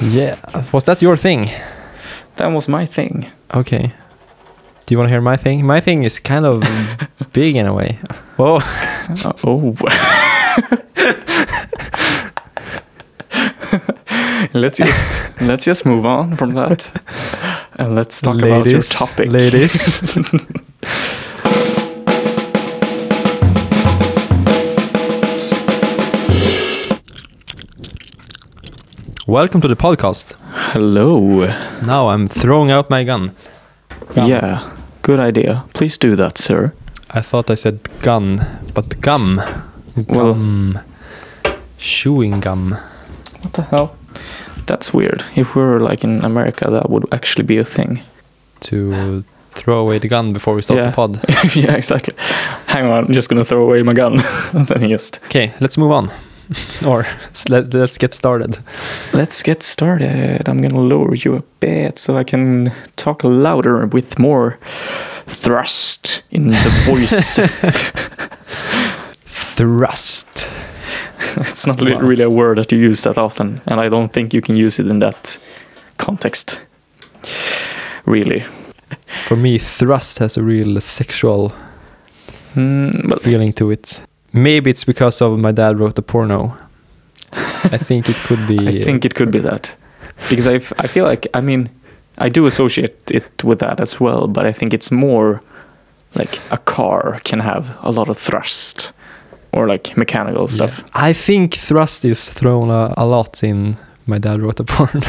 Yeah. Was that your thing? That was my thing. Okay. Do you want to hear my thing? My thing is kind of big in a way. Whoa. Uh, oh. let's just let's just move on from that, and let's talk about your topic. ladies. Welcome to the podcast. Hello. Now I'm throwing out my gun. Gum. Yeah, good idea. Please do that, sir. I thought I said gun, but gum. Well- Gum. Chewing gum. What the hell? That's weird. If we were like in America, that would actually be a thing. To throw away the gun before we start Yeah. the pod. yeah, exactly. Hang on, I'm just gonna throw away my gun. then just Okay, let's move on. or let, let's get started. let's get started. I'm gonna lower you a bit so I can talk louder with more thrust in the voice. Thrust. it's not Wow. really a word that you use that often, and I don't think you can use it in that context. Really. For me, thrust has a real sexual Mm, feeling to it. Maybe it's because of my dad wrote a porno. I think it could be. I think it could be that. Because I I feel like, I mean, I do associate it with that as well, but I think it's more like a car can have a lot of thrust or like mechanical Yeah. stuff. I think thrust is thrown a, a lot in my dad wrote a porno.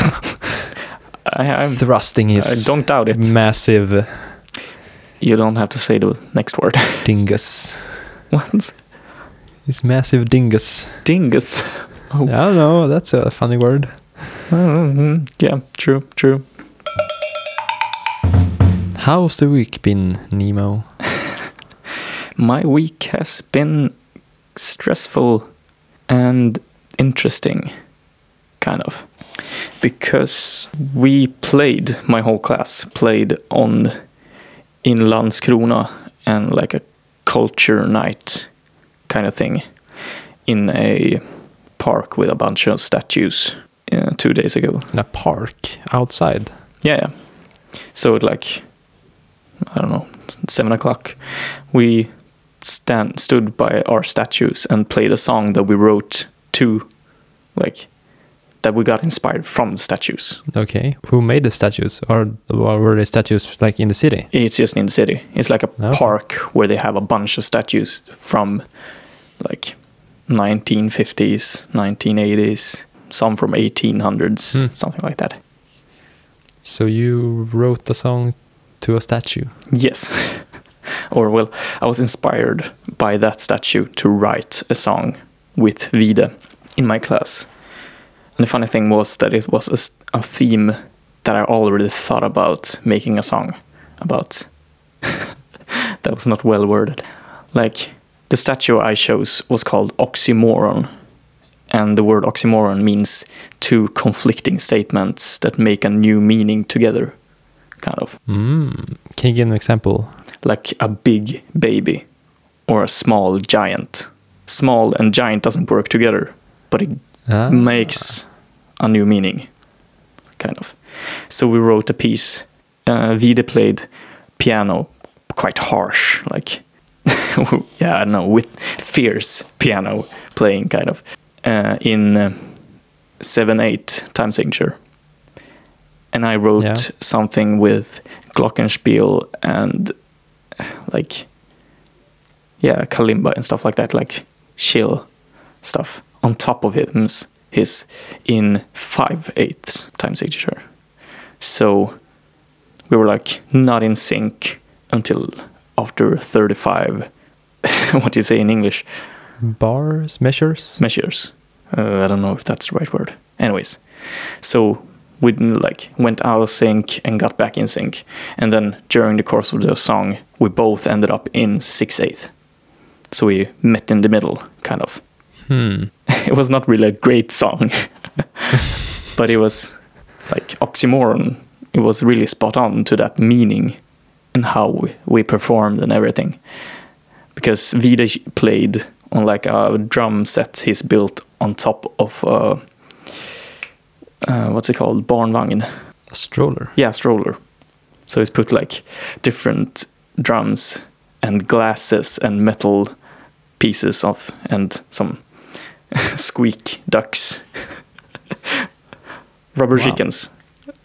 I, I'm, Thrusting is. I don't doubt it. massive You don't have to say the next word. dingus. what? It's massive dingus. Dingus. Oh. I don't know. That's a funny word. Mhm. Yeah, true, true. How's the week been, Nemo? My week has been stressful and interesting, kind of. Because we played, my whole class played on in Landskrona and like a culture night kind of thing in a park with a bunch of statues uh, two days ago. In a park outside. Yeah, yeah. So at like I don't know, seven o'clock, we stand stood by our statues and played a song that we wrote to, like that we got inspired from the statues. Okay. Who made the statues? Or, or were the statues like in the city? It's just in the city. It's like a Okay. park where they have a bunch of statues from like 1950s, 1980s, some from 1800s, Hmm. something like that. So you wrote the song to a statue. Yes. or, well, I was inspired by that statue to write a song with Vide in my class. And the funny thing was that it was a theme that I already thought about making a song about. that was not well worded. Like, the statue I chose was called Oxymoron. And the word oxymoron means two conflicting statements that make a new meaning together, kind of Mm. Can you give an example? like a big baby or a small giant. Small and giant doesn't work together, but it Ah. makes a new meaning, kind of. So we wrote a piece. Uh, Vide played piano, quite harsh, like yeah, I don't know, with fierce piano playing, kind of, uh, in uh, seven eight time signature. And I wrote Yeah. something with glockenspiel and like yeah, kalimba and stuff like that, like chill stuff on top of his his in five eighths time signature. So we were like not in sync until after thirty five. what do you say in English? Bars, measures. Measures. Uh, I don't know if that's the right word. Anyways, so we like went out of sync and got back in sync, and then during the course of the song, we both ended up in six eighth. So we met in the middle, kind of. Hmm. it was not really a great song, but it was like oxymoron. It was really spot on to that meaning and how we, we performed and everything. Because Vide played on like a drum set he's built on top of a, uh, what's it called? Barnvagn. A stroller. Yeah, stroller. So he's put like different drums and glasses and metal pieces of and some squeak ducks. Rubber Wow. chickens.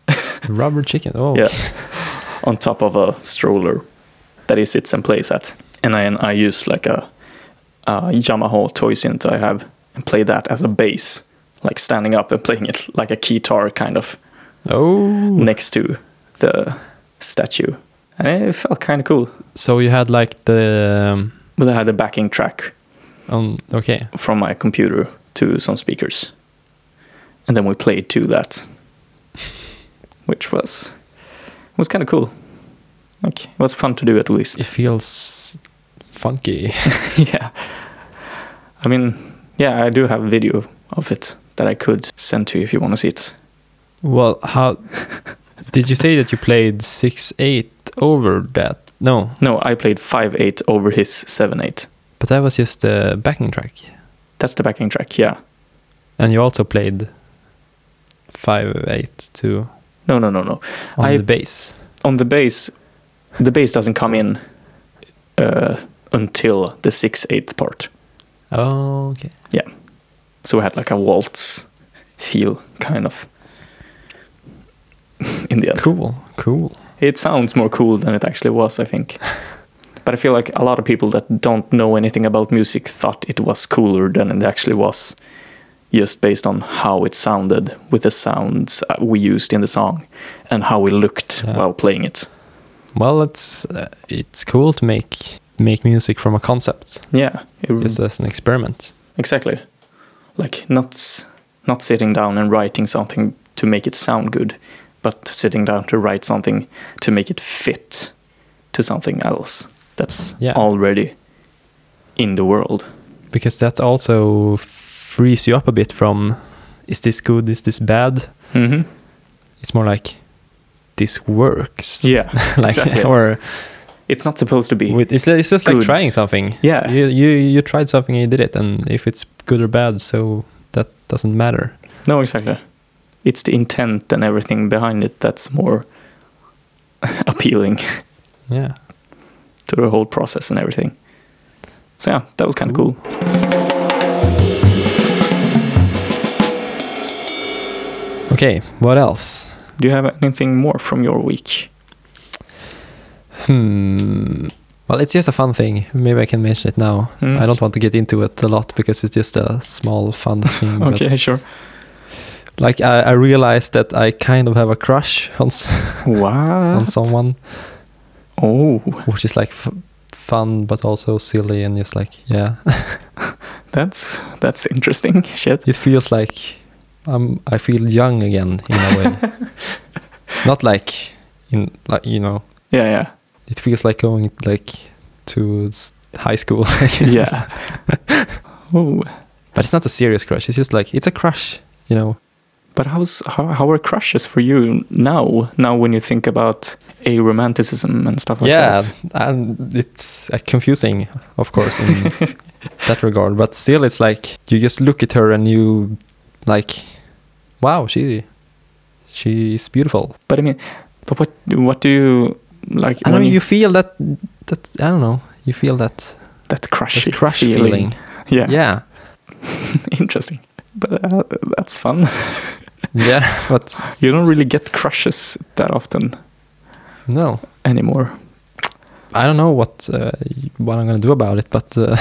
Rubber chicken. Oh, Yeah. On top of a stroller that he sits and plays at. And I, I use like a, a Yamaha toy synth I have and play that as a bass, like standing up and playing it like a guitar kind of Oh. next to the statue. And it felt kind of cool. So you had like the um, But I had a backing track on. Okay. from my computer to some speakers. And then we played to that, which was was kind of cool. Like it was fun to do at least. It feels funky. yeah. I mean, yeah, I do have a video of it that I could send to you if you want to see it. well, how did you say that you played six eight over that? No, No, I played 5 8 over his 7 8. but that was just the backing track, That's the backing track, yeah. and you also played five eight to No, no, no, no. on I- the bass. On the bass, the bass doesn't come in uh, until the six eighth part. Oh, okay. Yeah. So we had like a waltz feel, kind of. In the end. Cool, cool. It sounds more cool than it actually was, I think. but I feel like a lot of people that don't know anything about music thought it was cooler than it actually was, just based on how it sounded with the sounds uh, we used in the song and how we looked Yeah. while playing it. Well, it's uh, it's cool to make make music from a concept, Yeah, it- just as an experiment. exactly. Like not not sitting down and writing something to make it sound good, but sitting down to write something to make it fit to something else that's Yeah. already in the world. because that also frees you up a bit from is this good is this bad hmm it's more like this works Yeah, like exactly. or It's not supposed to be. with, it's, it's just like trying something Yeah. you, you you tried something and you did it and if it's good or bad so that doesn't matter no, exactly. It's the intent and everything behind it that's more appealing yeah to the whole process and everything. So yeah, that was kind of cool. okay what else Do you have anything more from your week? Hmm. Well it's just a fun thing. Maybe i can mention it now. Mm. i don't want to get into it a lot because it's just a small fun thing Okay, sure. like I, I realized that i kind of have a crush on, on someone. Oh, which is like f- fun but also silly and just like yeah. That's that's interesting. Shit. it feels like um i feel young again in a way. Not like in like you know. Yeah, yeah, it feels like going like to high school yeah. oh, but it's not a serious crush it's just like it's a crush you know but how's how, how are crushes for you now? Now when you think about a romanticism and stuff like yeah that. Yeah, and it's uh, confusing of course in that regard but still it's like you just look at her and you like wow she she is beautiful But I mean, but what what do you like? I when know you feel that that I don't know you feel that that crush, that crush feeling, Yeah, yeah interesting. But uh, that's fun. yeah but You don't really get crushes that often no anymore. I don't know what uh, what I'm gonna do about it but uh,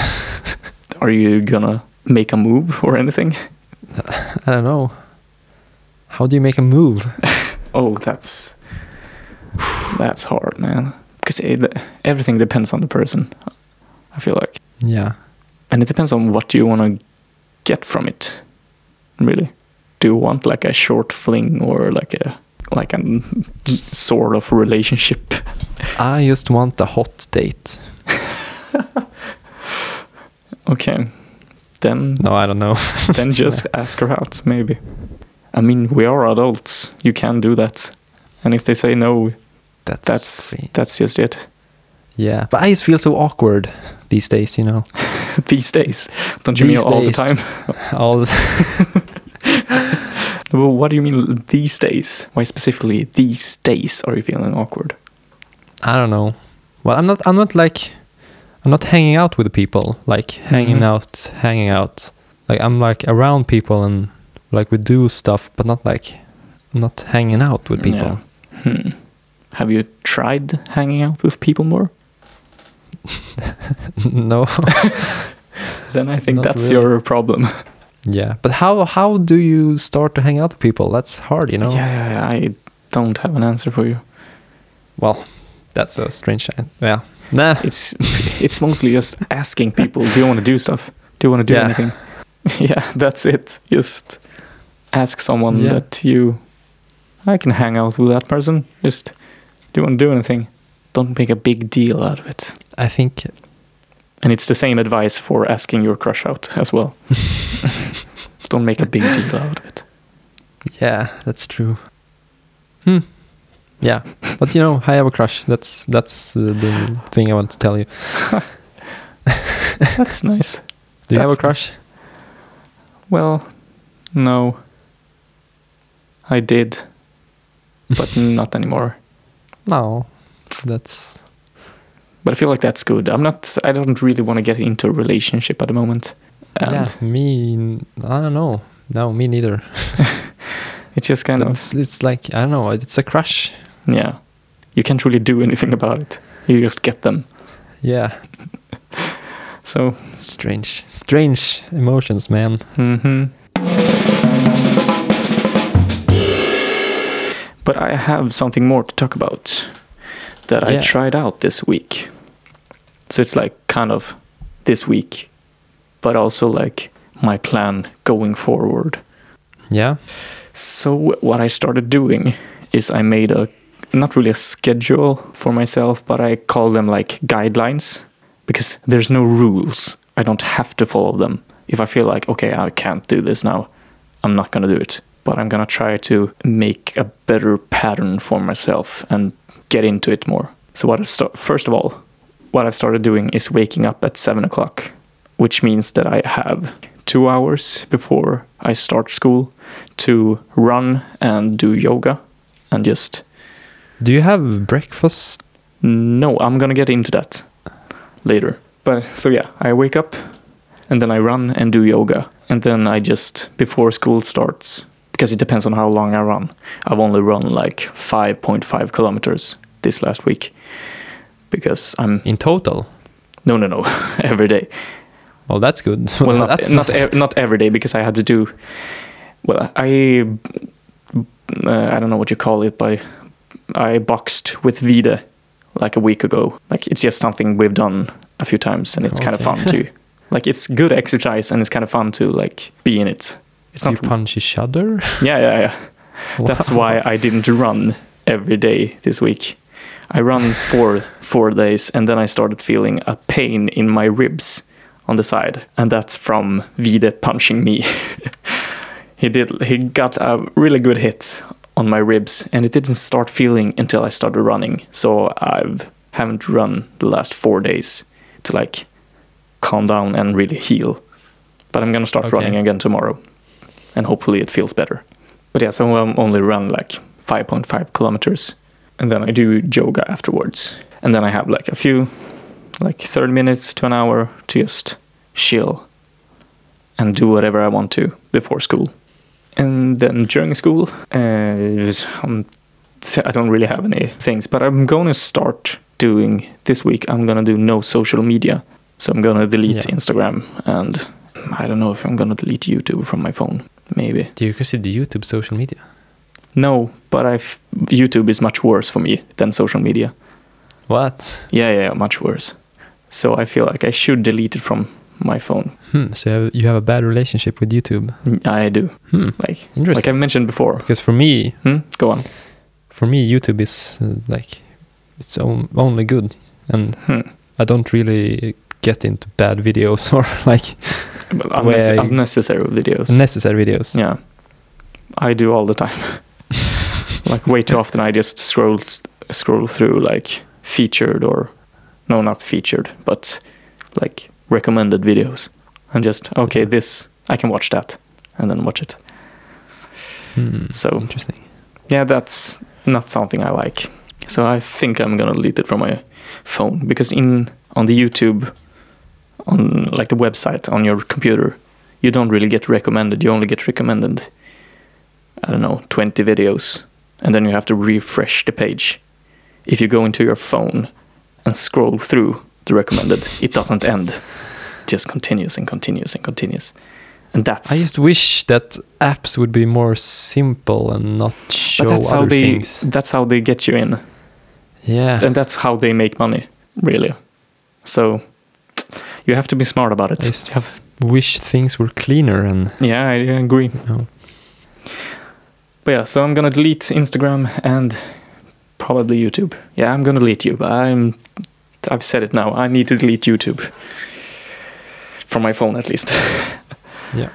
Are you gonna make a move or anything? I don't know how do you make a move Oh, that's that's hard, man. Because everything depends on the person. I feel like, yeah and it depends on what you want to get from it. Really, do you want like a short fling or like a like a sort of relationship? I just want a hot date Okay, then no I don't know then just ask her out, maybe. I mean, we are adults. You can do that. And if they say no, that's that's that's just it. yeah but I just feel so awkward these days you know These days, don't you mean These all the time? all the Well, what do you mean these days? Why specifically these days are you feeling awkward? I don't know. Well, I'm not. I'm not like. I'm not hanging out with people. Like hanging Mhm. out, hanging out. Like I'm like around people and like we do stuff, but not like not hanging out with people. Yeah. Hmm. Have you tried hanging out with people more? no. Then I think Not that's really. your problem. yeah, but how how do you start to hang out with people? That's hard, you know. Yeah, yeah, I don't have an answer for you. Well, that's a strange. Thing. Yeah. Nah. It's it's mostly just asking people, do you want to do stuff? Do you want to do Yeah. anything? yeah, that's it. Just ask someone Yeah. that you I can hang out with that person. Just do you want to do anything? Don't make a big deal out of it. I think And it's the same advice for asking your crush out as well. Don't make a big deal out of it. Yeah, that's true. Hmm. Yeah, but you know, I have a crush. That's that's uh, the thing I want to tell you. That's nice. Do you have a That's crush? Well, no. I did, but not anymore. No, that's But I feel like that's good. I'm not. I don't really want to get into a relationship at the moment. And yeah. Me, I don't know. No, me neither. it's just kind But of it's, it's like I don't know. It's a crush. yeah. You can't really do anything about it. You just get them. Yeah, So. strange, strange emotions, man. Mm hmm But I have something more to talk about that I tried out this week. So it's like kind of this week, but also like my plan going forward. Yeah. So what I started doing is I made a not really a schedule for myself, but I call them like guidelines because there's no rules. I don't have to follow them. If I feel like okay, I can't do this now, I'm not going to do it. But I'm to try to make a better pattern for myself and get into it more. So what I start first of all, what I've started doing is waking up at seven o'clock, which means that I have two hours before I start school to run and do yoga and just Do you have breakfast? no i'm gonna get into that later but so yeah i wake up and then i run and do yoga and then i just before school starts because it depends on how long i run. I've only run like 5.5 kilometers this last week because i'm In total? no no no. Every day. Well, that's good. well not that's not e- not every day because i had to do well i uh, i don't know what you call it but i boxed with vide like a week ago. Like it's just something we've done a few times and it's kind of fun too. Like it's good exercise and it's kind of fun to like be in it it's not you punch each other? yeah yeah yeah that's why I didn't run every day this week. I run for four days and then I started feeling a pain in my ribs on the side, and that's from Vide punching me. he did. He got a really good hit on my ribs, and it didn't start feeling until I started running. So I've haven't run the last four days to like calm down and really heal. But I'm gonna start Okay. running again tomorrow, and hopefully it feels better. But yeah, so I'm only run like 5.5 kilometers, and then I do yoga afterwards, and then I have like a few, like 30 minutes to an hour to just chill and do whatever I want to before school. And then during school, uh, um, I don't really have any things, but I'm going to start doing this week. I'm going to do no social media. So I'm going to delete Yeah. Instagram and I don't know if I'm going to delete YouTube from my phone. Maybe. Do you consider YouTube social media? No, but I've, YouTube is much worse for me than social media. What? Yeah, yeah, yeah, much worse. So I feel like I should delete it from my phone. Hmm. So you have, you have a bad relationship with YouTube? I do. Hmm. Like, Interesting. like I mentioned before. Because for me, Hmm? Go on. for me, YouTube is uh, like it's on, only good, and Hmm. I don't really get into bad videos or like Well, I- unnecessary videos. necessary videos. Yeah, I do all the time. like way too often, I just scroll scroll through like featured or no, not featured, but like recommended videos, and just okay, Yeah. this I can watch that, and then watch it. Hmm. So Interesting. yeah, that's not something I like. So I think I'm gonna delete it from my phone because in on the YouTube, on like the website on your computer, you don't really get recommended. You only get recommended, I don't know, 20 videos, and then you have to refresh the page. If you go into your phone and scroll through the recommended, it doesn't end. Just continues and continues and continues. And that's I just wish that apps would be more simple and not show but that's other how they things. that's how they get you in. Yeah. and that's how they make money really so you have to be smart about it. I just have wish things were cleaner and yeah i agree. know, but yeah so i'm gonna delete instagram and probably youtube. Yeah i'm gonna delete you but i'm i've said it now. I need to delete youtube from my phone at least. Yeah.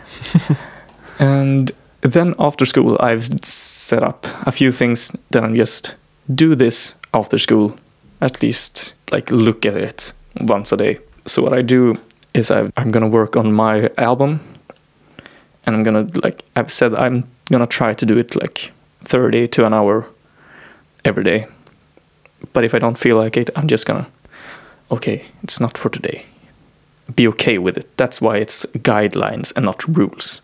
and then after school i've set up a few things that i'm just do this after school. At least like look at it once a day so what i do is i i'm gonna work on my album and i'm gonna like i've said i'm gonna try to do it like 30 to an hour every day. But if i don't feel like it i'm just gonna okay it's not for today. Be okay with it. That's why it's guidelines and not rules.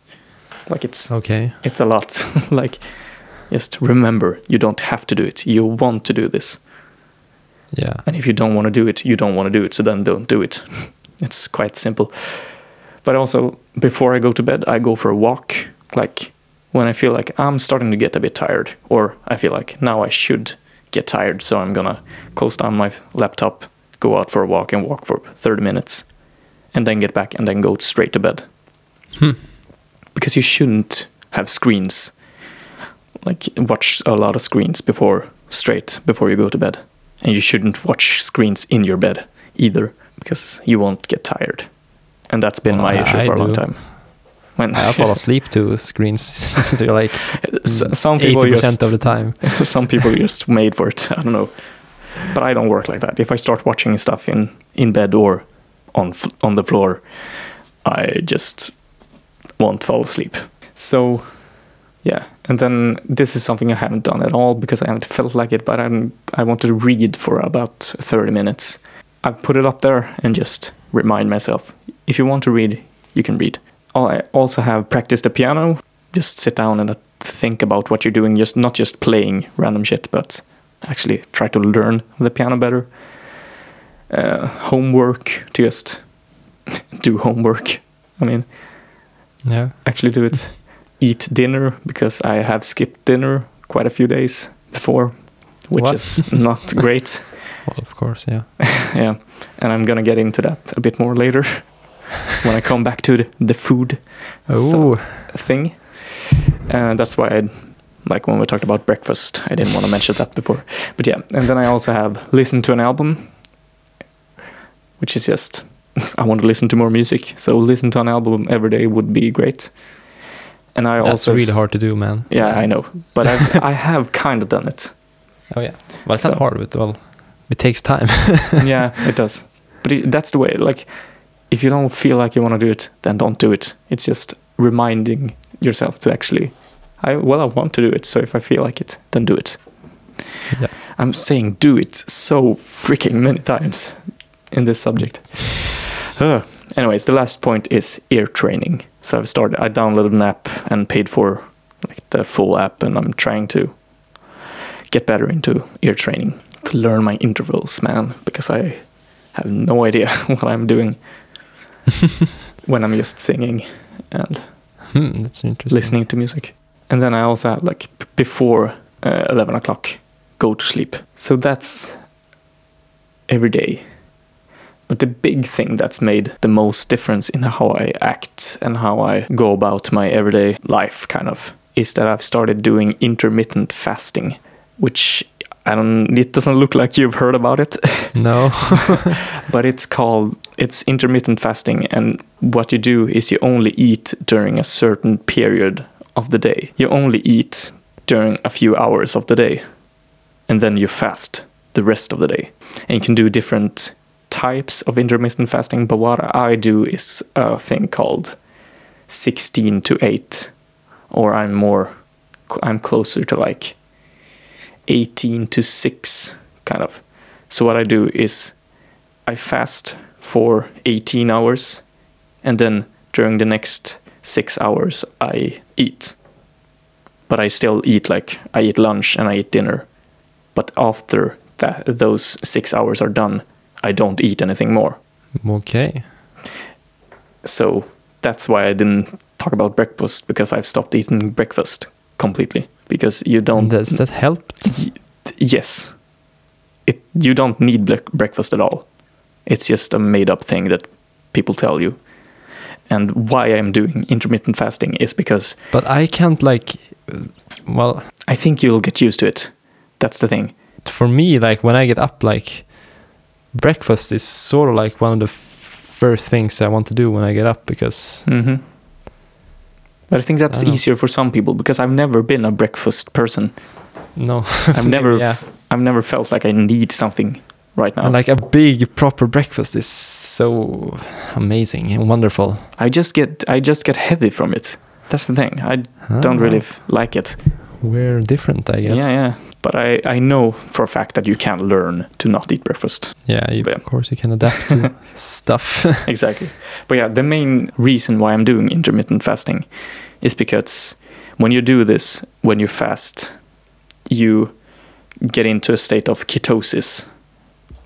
Like it's Okay. it's a lot. Like just remember you don't have to do it. You want to do this Yeah. and if you don't want to do it you don't want to do it so then don't do it. It's quite simple. But also before i go to bed i go for a walk. Like when i feel like i'm starting to get a bit tired or i feel like now i should get tired so i'm gonna close down my laptop go out for a walk and walk for 30 minutes and then get back and then go straight to bed. Hmm. because you shouldn't have screens. Like watch a lot of screens before straight before you go to bed and you shouldn't watch screens in your bed either because you won't get tired. And that's been Well, my I- issue I for a long time. When I fall asleep to screens. To like S- some people just of the time. some people are just made for it. I don't know. But i don't work like that. If i start watching stuff in in bed or on f- on the floor i just won't fall asleep. So yeah and then this is something i haven't done at all because i haven't felt like it but i'm i want to read for about 30 minutes. I put it up there and just remind myself if you want to read you can read. I also have practiced the piano. Just sit down and think about what you're doing just not just playing random shit but actually try to learn the piano better. Uh, homework to just do homework. I mean Yeah. actually do it. Eat dinner because I have skipped dinner quite a few days before, which What? is not great. Well, of course. Yeah. yeah, and I'm gonna get into that a bit more later when I come back to the, the food. So- thing. And that's why I, like when we talked about breakfast, I didn't want to mention that before. But yeah, and then I also have listened to an album, which is just I want to listen to more music. So listen to an album every day would be great. And I That's also really hard to do, man. Yeah, I know, but I've, I have kind of done it. Oh yeah. Well, it's So- not hard, but well, it takes time. yeah, it does. But it, that's the way. Like, if you don't feel like you want to do it, then don't do it. It's just reminding yourself to actually, I well, I want to do it. So if I feel like it, then do it. Yeah. I'm saying do it so freaking many times in this subject. Uh, anyways, the last point is ear training. So I've started. I downloaded an app and paid for like the full app, and I'm trying to get better into ear training to learn my intervals, man, because I have no idea what I'm doing when I'm just singing and hmm, that's interesting. listening to music. And then I also have like before uh, 11 o'clock, go to sleep. So that's every day. But the big thing that's made the most difference in how I act and how I go about my everyday life, kind of, is that I've started doing intermittent fasting, which I don't. It doesn't look like you've heard about it. No. but it's called it's intermittent fasting and what you do is you only eat during a certain period of the day you only eat during a few hours of the day and then you fast the rest of the day and you can do different types of intermittent fasting but what i do is a thing called 16 to 8 or i'm more I'm closer to like 18 to 6 kind of. So what I do is I fast for 18 hours and then during the next 6 hours I eat. But I still eat like I eat lunch and I eat dinner. But after that those 6 hours are done, I don't eat anything more. Okay. So that's why I didn't talk about breakfast because I've stopped eating breakfast completely because you don't Does that helped? Y- yes. It you don't need bre- breakfast at all. It's just a made up thing that people tell you. And why I'm doing intermittent fasting is because But I can't like. Well, I think you'll get used to it. That's the thing. for me, like when I get up, like breakfast is sort of like one of the f- first things I want to do when I get up because hmm But I think that's I easier for some people because I've never been a breakfast person. no, I've never, yeah. I've never felt like I need something right now. And like a big proper breakfast is so amazing and wonderful. I just get, I just get heavy from it. That's the thing. I don't Ah, really f- like it. We're different, I guess. Yeah, yeah. But I, I know for a fact that you can learn to not eat breakfast. Yeah, you, Yeah. of course you can adapt to stuff. exactly. But yeah, the main reason why I'm doing intermittent fasting is because when you do this, when you fast, you get into a state of ketosis.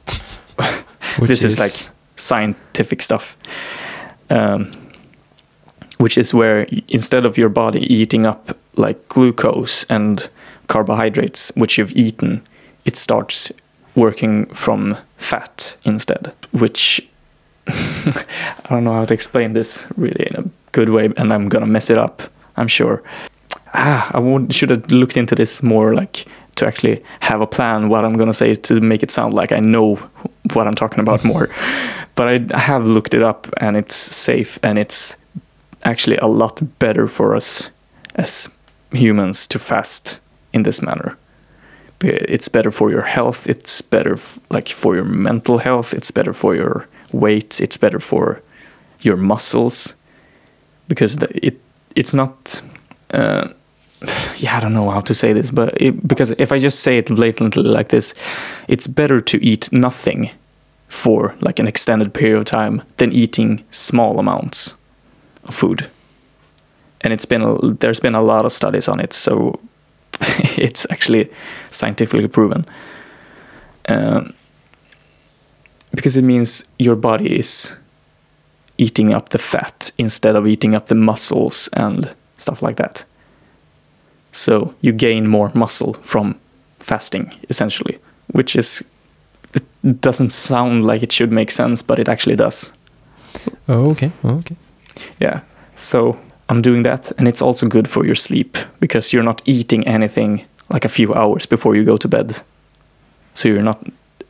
this is, like scientific stuff. Um, which is where instead of your body eating up like glucose and carbohydrates, which you've eaten, it starts working from fat instead, which I don't know how to explain this really in a good way, and I'm gonna mess it up, I'm sure. Ah, I would, should have looked into this more, like to actually have a plan what I'm gonna say to make it sound like I know what I'm talking about more. But I, I have looked it up, and it's safe, and it's actually a lot better for us as humans to fast in this manner. It's better for your health. It's better like for your mental health. It's better for your weight. It's better for your muscles because the, it it's not. Uh, yeah, I don't know how to say this, but it, because if I just say it blatantly like this, it's better to eat nothing for like an extended period of time than eating small amounts of food. And it's been there's been a lot of studies on it, so it's actually scientifically proven. Um, because it means your body is eating up the fat instead of eating up the muscles and stuff like that. So you gain more muscle from fasting, essentially, which is it doesn't sound like it should make sense, but it actually does. Oh, okay. Oh, okay. Yeah. So I'm doing that, and it's also good for your sleep because you're not eating anything like a few hours before you go to bed. So you're not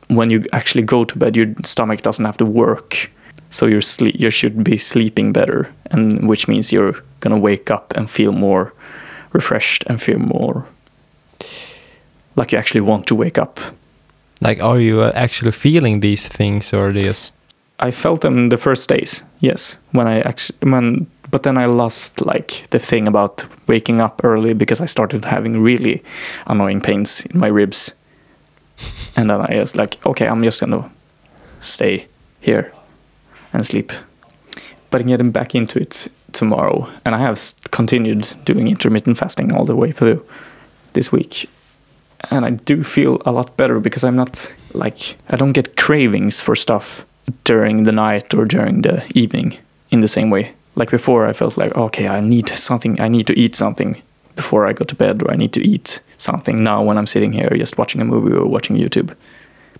when you actually go to bed, your stomach doesn't have to work. So your sleep you should be sleeping better, and which means you're gonna wake up and feel more refreshed and feel more like you actually want to wake up. Like, are you uh, actually feeling these things, or just I felt them the first days, yes. When I actually, when, but then I lost like the thing about waking up early because I started having really annoying pains in my ribs, and then I was like, okay, I'm just gonna stay here and sleep. But getting back into it tomorrow, and I have continued doing intermittent fasting all the way through this week, and I do feel a lot better because I'm not like I don't get cravings for stuff during the night or during the evening in the same way. Like before, I felt like okay, I need something. I need to eat something before I go to bed, or I need to eat something now when I'm sitting here just watching a movie or watching YouTube.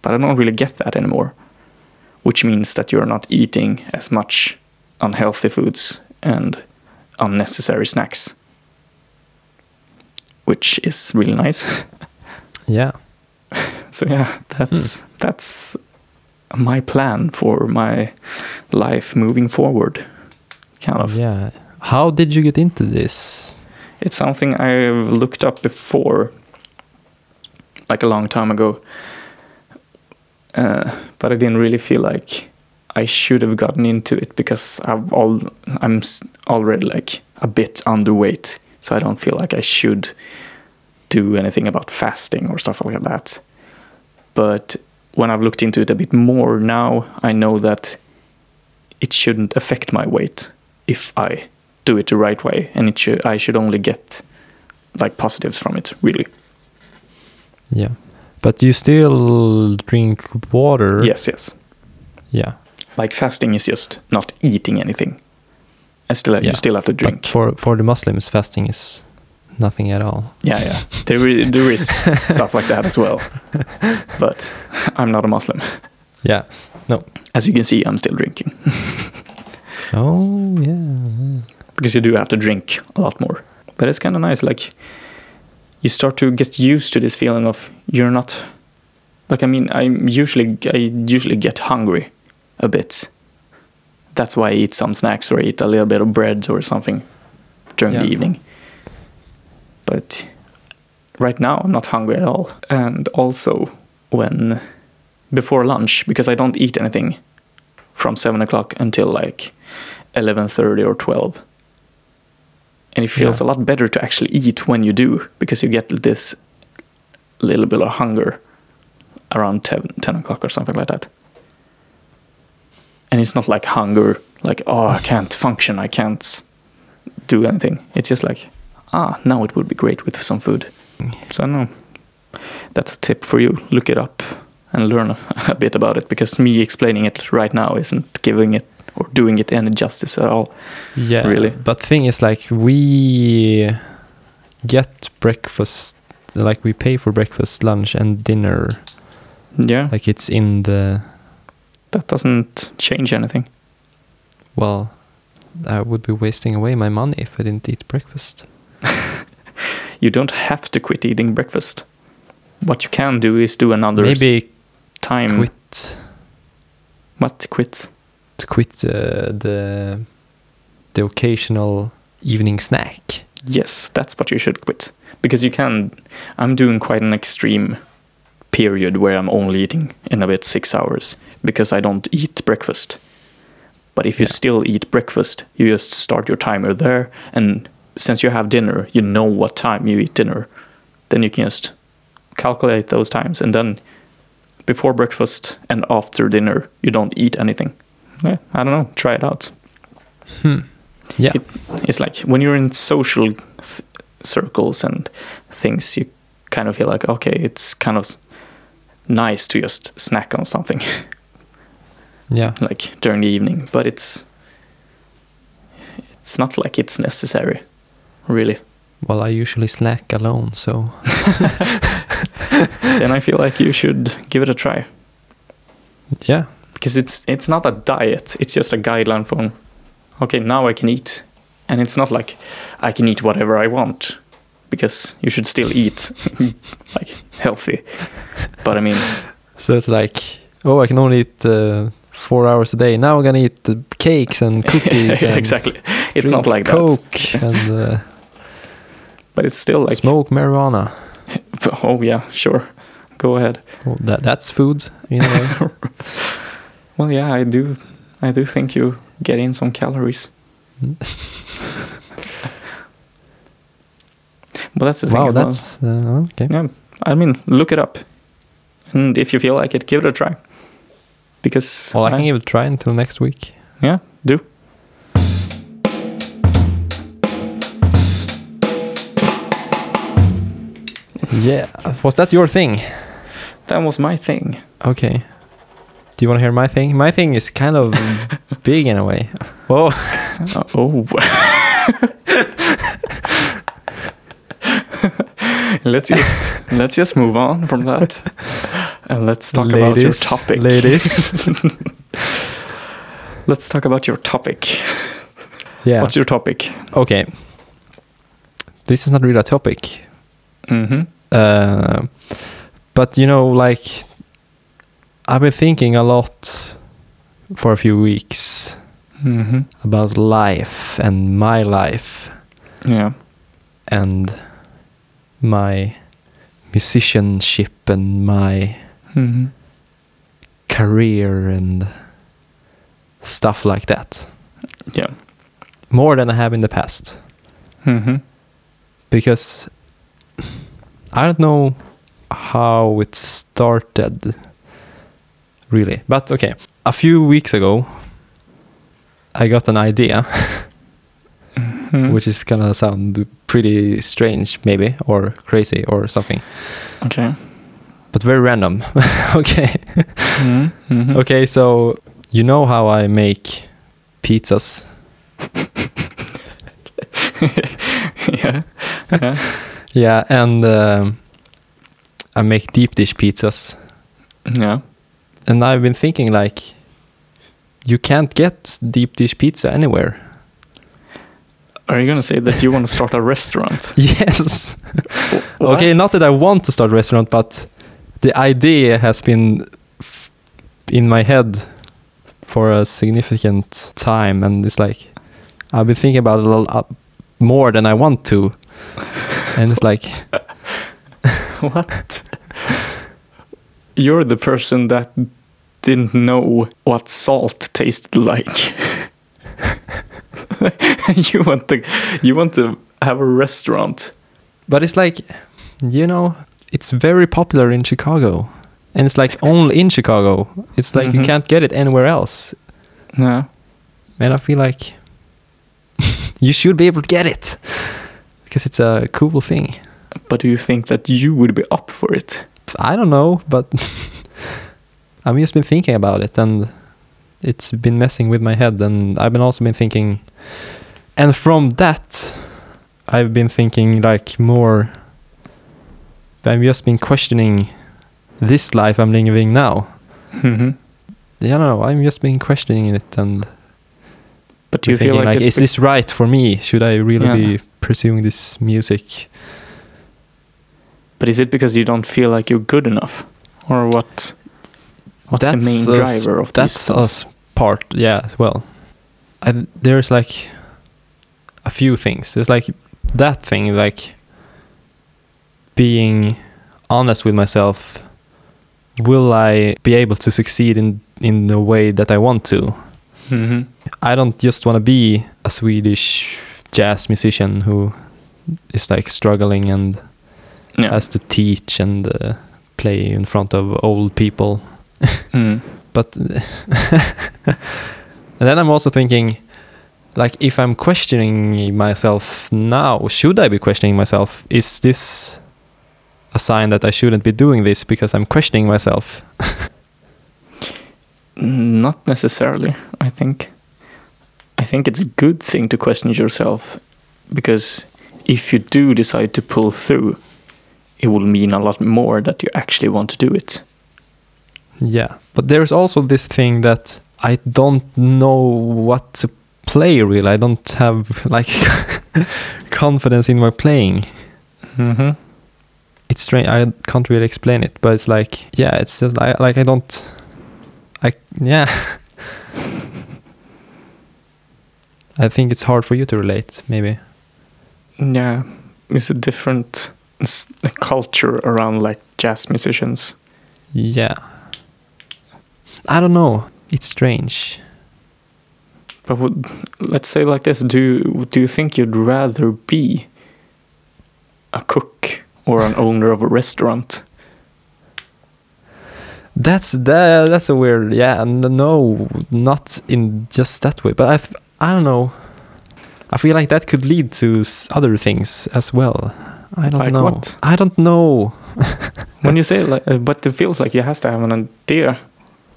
But I don't really get that anymore, which means that you're not eating as much unhealthy foods and unnecessary snacks, which is really nice. yeah? so yeah, that's hmm. that's my plan for my life moving forward. Kind of. Yeah. How did you get into this? It's something I've looked up before, like a long time ago. Uh, but I didn't really feel like I should have gotten into it because I've all I'm already like a bit underweight so I don't feel like I should do anything about fasting or stuff like that. But when I've looked into it a bit more now, I know that it shouldn't affect my weight if I do it the right way, and it should I should only get like positives from it, really. Yeah. But you still drink water. Yes, yes. Yeah. Like fasting is just not eating anything. I still Yeah. you still have to drink. But for for the Muslims, fasting is nothing at all. Yeah, yeah. There, there is stuff like that as well. But I'm not a Muslim. Yeah. No. As you can see, I'm still drinking. Oh yeah. because you do have to drink a lot more. But it's kind of nice. Like, you start to get used to this feeling of you're not. Like, I mean, I usually I usually get hungry a bit. That's why I eat some snacks or I eat a little bit of bread or something during the evening. But right now, I'm not hungry at all. And also, when before lunch, because I don't eat anything from seven o'clock until like eleven thirty or twelve, and it feels Yeah. a lot better to actually eat when you do because you get this little bit of hunger around 10, 10 o'clock or something like that. And it's not like hunger, like, oh, I can't function, I can't do anything. It's just like, ah, now it would be great with some food. So I don't know. That's a tip for you. Look it up and learn a, a bit about it because me explaining it right now isn't giving it or doing it any justice at all. Yeah. Really? But thing is, like, we get breakfast, like, we pay for breakfast, lunch, and dinner. Yeah, Like, it's in the. that doesn't change anything. Well, I would be wasting away my money if I didn't eat breakfast. You don't have to quit eating breakfast. What you can do is do another Maybe time. quit What to quit? to quit uh, the the occasional evening snack. Yes, that's what you should quit because you can. I'm doing quite an extreme period where I'm only eating in about six hours because I don't eat breakfast. But if you Yeah. still eat breakfast, you just start your timer there, and since you have dinner, you know what time you eat dinner. Then you can just calculate those times, and then before breakfast and after dinner, you don't eat anything. Yeah, I don't know. Try it out. Hmm. Yeah. It- It's like when you're in social th- circles and things, you kind of feel like, okay, it's kind of nice to just snack on something yeah. like during the evening, but it's it's not like it's necessary, really. Well, I usually snack alone, so then I feel like you should give it a try yeah. because it's it's not a diet; it's just a guideline for, okay, now I can eat, and it's not like I can eat whatever I want because you should still eat like healthy. But I mean, So it's like, oh, I can only eat uh, four hours a day. Now I'm gonna eat uh, cakes and cookies and exactly. It's not like Coke that. and uh, But it's still like, smoke marijuana. oh yeah, sure, go ahead. Well, that that's food a way. Well, yeah, I do. I do think you get in some calories. but that's the thing. wow, as well. that's uh, okay. yeah. I mean, look it up, and if you feel like it, give it a try. Because Well, I can give it a try until next week. yeah, do. Yeah, was that your thing? That was my thing. Okay. Do you want to hear my thing? My thing is kind of big in a way. Whoa. Uh, oh. let's just let's just move on from that, and let's talk about your topic. ladies. Let's talk about your topic. Yeah. What's your topic? okay. This is not really a topic. Mm-hmm. Uh, but you know, like I've been thinking a lot for a few weeks Mm-hmm. about life and my life Yeah. and my musicianship and my Mm-hmm. career and stuff like that. Yeah. More than I have in the past. Mm-hmm. because I don't know how it started really. But okay, a few weeks ago I got an idea Mhm. which is gonna sound pretty strange maybe or crazy or something. Okay. But very random. okay. Mhm. Mhm. Okay, so you know how I make pizzas? yeah. Yeah. Yeah, and um, I make deep dish pizzas. Yeah. And I've been thinking like you can't get deep dish pizza anywhere. Are you gonna say that you want to start a restaurant? Yes. okay, not that I want to start a restaurant, but the idea has been f- in my head for a significant time, and it's like I've been thinking about it a lot more than I want to, and it's like What? You're the person that didn't know what salt tasted like. you want to you want to have a restaurant. But it's like, you know, it's very popular in Chicago. And it's like only in Chicago. It's like you Mhm. can't get it anywhere else. No. And I feel like you should be able to get it. Because it's a cool thing. But do you think that you would be up for it? I don't know, but I've just been thinking about it and it's been messing with my head and I've been also been thinking and from that I've been thinking like more I've just been questioning this life I'm living now. hmm I don't know, I'm just been questioning it and But do you feel like, like, is this right for me? Should I really Yeah. be pursuing this music? But is it because you don't feel like you're good enough, or what? What's the main driver of that? that's these a part yeah as well and there's like a few things there's like that thing like being honest with myself will i be able to succeed in in the way that i want to hmm i don't just want to be a swedish jazz musician who is like struggling and Yeah. has to teach and uh, play in front of old people Mm. but and then I'm also thinking like if I'm questioning myself now should I be questioning myself is this a sign that I shouldn't be doing this because I'm questioning myself Not necessarily, I think. I think it's a good thing to question yourself because if you do decide to pull through, it will mean a lot more that you actually want to do it. yeah but there's also this thing that I don't know what to play really I don't have like confidence in my playing Mm-hmm. it's strange I can't really explain it but it's like yeah it's just like, like I don't I yeah I think it's hard for you to relate maybe Yeah, it's a different culture around like jazz musicians. yeah I don't know it's strange But would, let's say like this: Do do you think you'd rather be a cook or an owner of a restaurant? that's the that's a weird yeah no not in just that way but I I don't know I feel like that could lead to other things as well I don't Like know what? I don't know when you say like, uh, but it feels like you has to have an idea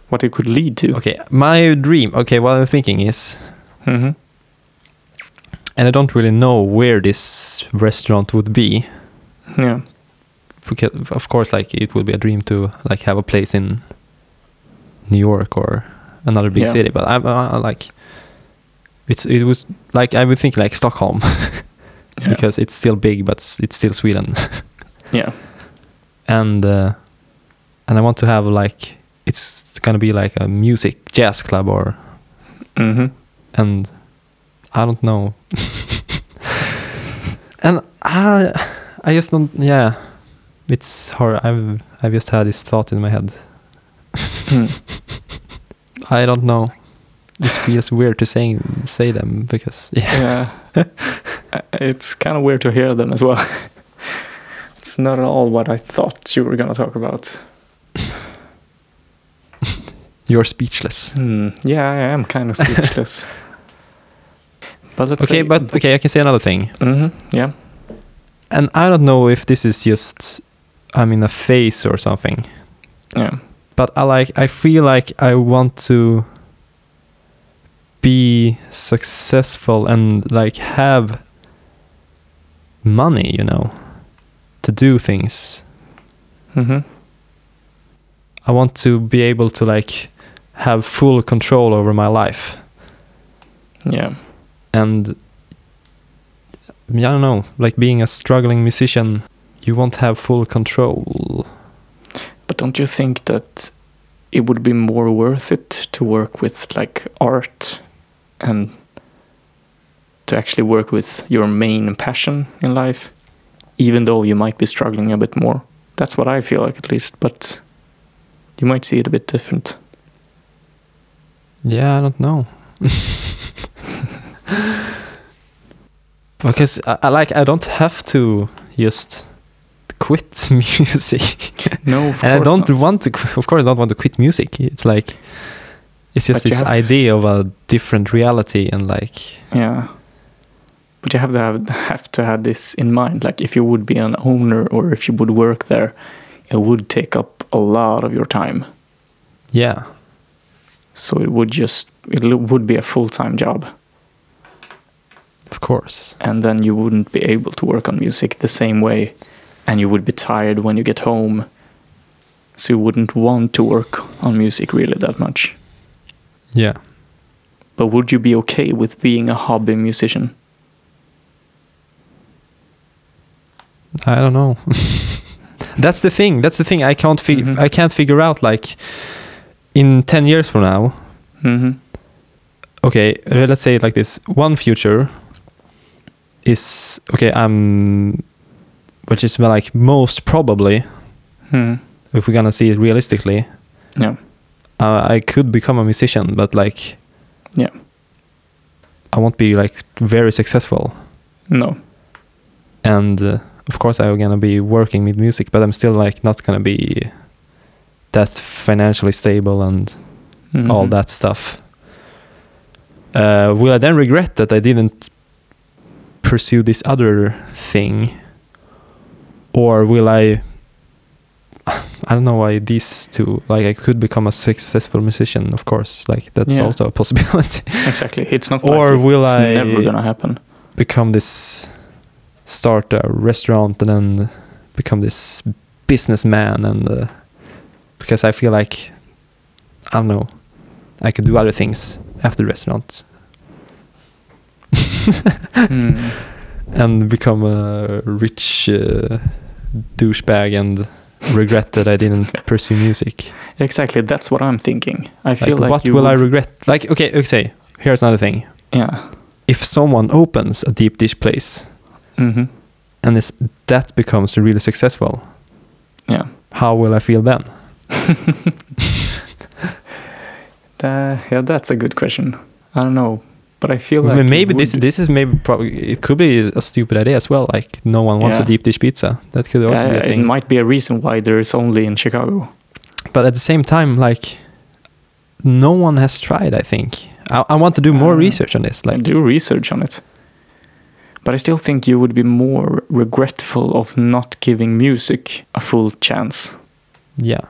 what it could lead to. okay my dream okay what I'm thinking is hmm and I don't really know where this restaurant would be. Yeah. Because of course, like it would be a dream to like have a place in New York or another big Yeah. city. But I'm uh, like, it's it was like I would think like Stockholm Yeah. because it's still big, but it's, still Sweden, Yeah. and uh, and I want to have like it's gonna be like a music jazz club or hmm and I don't know. and I, I just don't. Yeah, it's hard. I've I've just had this thought in my head. Hmm. I don't know. It feels weird to say say them because yeah. Yeah. uh, it's kind of weird to hear them as well. it's not at all what I thought you were gonna talk about. You're speechless. Hmm. Yeah, I am kind of speechless. but let's Okay, but okay, I can say another thing. hmm yeah, And I don't know if this is just I'm in a phase or something. yeah, But I like I feel like I want to be successful and like have money, you know, to do things. hmm I want to be able to like have full control over my life. yeah, And I don't know, like being a struggling musician, you won't have full control. But don't you think that it would be more worth it to work with like art and to actually work with your main passion in life, even though you might be struggling a bit more? That's what I feel like, at least. But you might see it a bit different. Yeah, I don't know. because I, I like I don't have to just quit music. No, of and I don't not. want to of course I don't want to quit music. It's like it's just But this idea of a different reality and like Yeah. But you have to have, have to have this in mind. Like if you would be an owner or if you would work there, it would take up a lot of your time. yeah. So it would just it would be a full time job, Of course. and then you wouldn't be able to work on music the same way, and you would be tired when you get home. So you wouldn't want to work on music really that much. Yeah. But would you be okay with being a hobby musician? I don't know. That's the thing. That's the thing. I can't fig- Mhm. I can't figure out like in 10 years from now. Mm-hmm. Okay, let's say it like this. One future is okay, I'm which is like most probably Hmm. if we're going to see it realistically, Yeah. Uh, I could become a musician, but like Yeah. I won't be like very successful. No. and uh, of course I'm gonna be working with music, but I'm still like not gonna be that financially stable and all Mhm. that stuff. Uh, will I then regret that I didn't pursue this other thing, or will I? I don't know why these two. Like I could become a successful musician, of course. Like that's Yeah. also a possibility. Exactly. It's not possible Or like will it's I- never gonna happen. become this start a restaurant and then become this businessman and uh, because I feel like I don't know I could do other things after restaurants Hmm. and become a rich uh, douchebag and regret that I didn't pursue music. Exactly. That's what I'm thinking. I feel like, what you will I regret? Like okay, okay. Here's another thing. Yeah. If someone opens a deep dish place hmm and it's, that becomes really successful, Yeah. how will I feel then? Tha- yeah, that's a good question. I don't know, but I feel like maybe this this is maybe probably it could be a stupid idea as well. Like no one wants Yeah. a deep dish pizza. That could also Yeah, be a thing. it might be a reason why there is only in Chicago. But at the same time, like no one has tried. I think I, I want to do more Uh, research on this. Like do research on it. But I still think you would be more regretful of not giving music a full chance. yeah,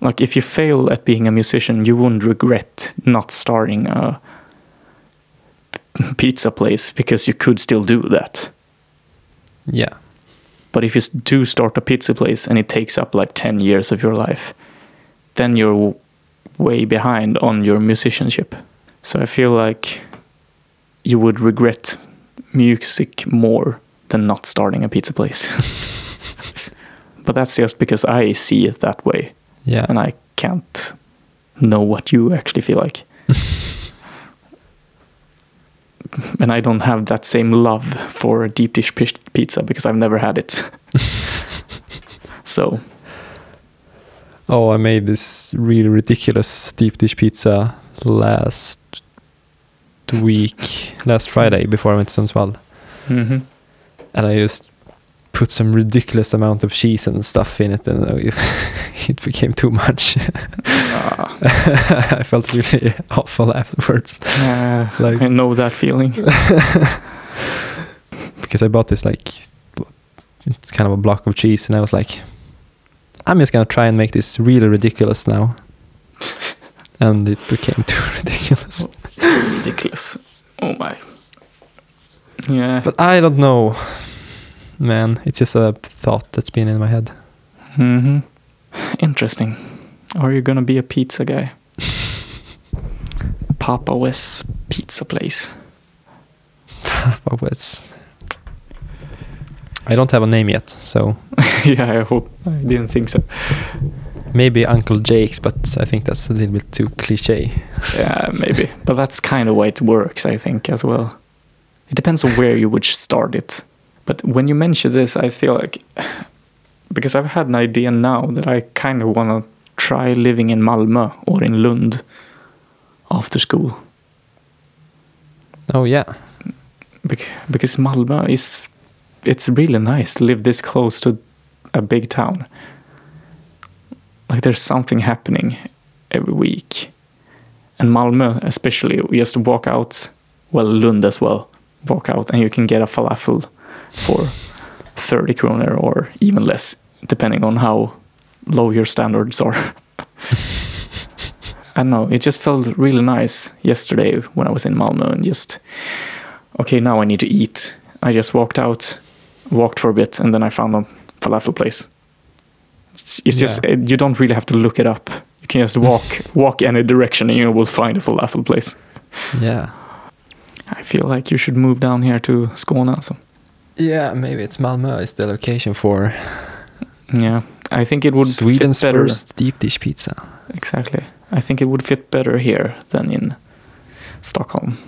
Like if you fail at being a musician, you wouldn't regret not starting a pizza place because you could still do that. yeah, But if you do start a pizza place and it takes up like 10 years of your life, then you're w- way behind on your musicianship. So I feel like you would regret music more than not starting a pizza place. but that's just because I see it that way yeah. and I can't know what you actually feel like. and I don't have that same love for deep dish pizza because I've never had it. so, Oh, I made this really ridiculous deep dish pizza last week, last Friday before I went to Sundsvall. hmm and I just put some ridiculous amount of cheese and stuff in it, and it became too much. Ah, I felt really awful afterwards uh, Like- I know that feeling. because I bought this like it's kind of a block of cheese, and I was like, I'm just gonna try and make this really ridiculous now, and it became too ridiculous. Ridiculous. Oh my. Yeah. But I don't know, man. It's just a thought that's been in my head. hmm Interesting. Are you gonna be a pizza guy? Papa West's pizza place. But it's I don't have a name yet, so yeah, I hope. I didn't think so. maybe Uncle Jake's, but I think that's a little bit too cliche. Yeah, maybe. But that's kind of why it works, I think, as well. It depends on where you would start it. But when you mention this, I feel like because I've had an idea now that I kind of want to try living in Malmö or in Lund after school. Oh yeah, Bec- because Malmö is it's really nice to live this close to a big town. Like there's something happening every week. And Malmö especially, you just walk out, well Lund as well, walk out and you can get a falafel for 30 kroner or even less, depending on how low your standards are. I don't know, it just felt really nice yesterday when I was in Malmö and just okay, now I need to eat. I just walked out, walked for a bit, and then I found a falafel place. It's, it's just Yeah. it, you don't really have to look it up. You can just walk walk any direction, and you will find a falafel place. yeah, I feel like you should move down here to Skåne. So yeah. Maybe it's Malmö is the location for yeah, I think it would Sweden's fit better. first deep dish pizza. Exactly. I think it would fit better here than in Stockholm.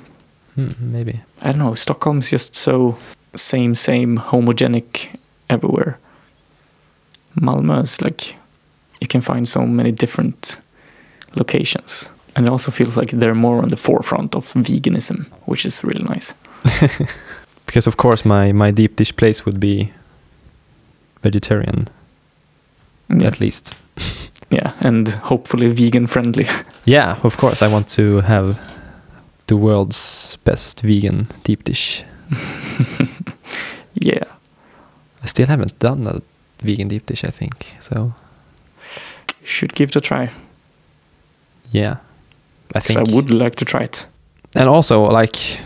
Hmm, maybe. I don't know. Stockholm's just so same, same, homogenic everywhere. Malmö is like you can find so many different locations, and it also feels like they're more on the forefront of veganism, which is really nice. Because of course my my deep dish place would be vegetarian Yeah, at least. yeah, and hopefully vegan friendly. Yeah, of course I want to have the world's best vegan deep dish. yeah, I still haven't done a vegan deep dish, I think. So you should give it a try. yeah, i think. I would like to try it. And also, like?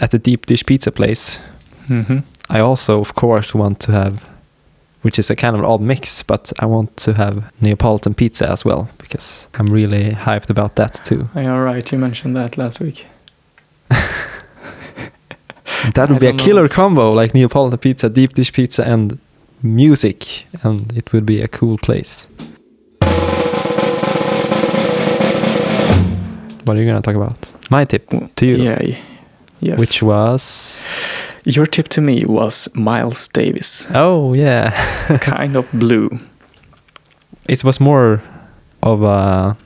At the deep dish pizza place, hmm I also, of course, want to have, which is a kind of an odd mix, but I want to have Neapolitan pizza as well because I'm really hyped about that too. You're right. You mentioned that last week. That I would be a don't know. killer combo, like Neapolitan pizza, deep dish pizza, and music, and it would be a cool place. What are you gonna talk about? My tip to you, Yeah. Yes. which was Your tip to me was Miles Davis, oh yeah, kind of blue. it was more of a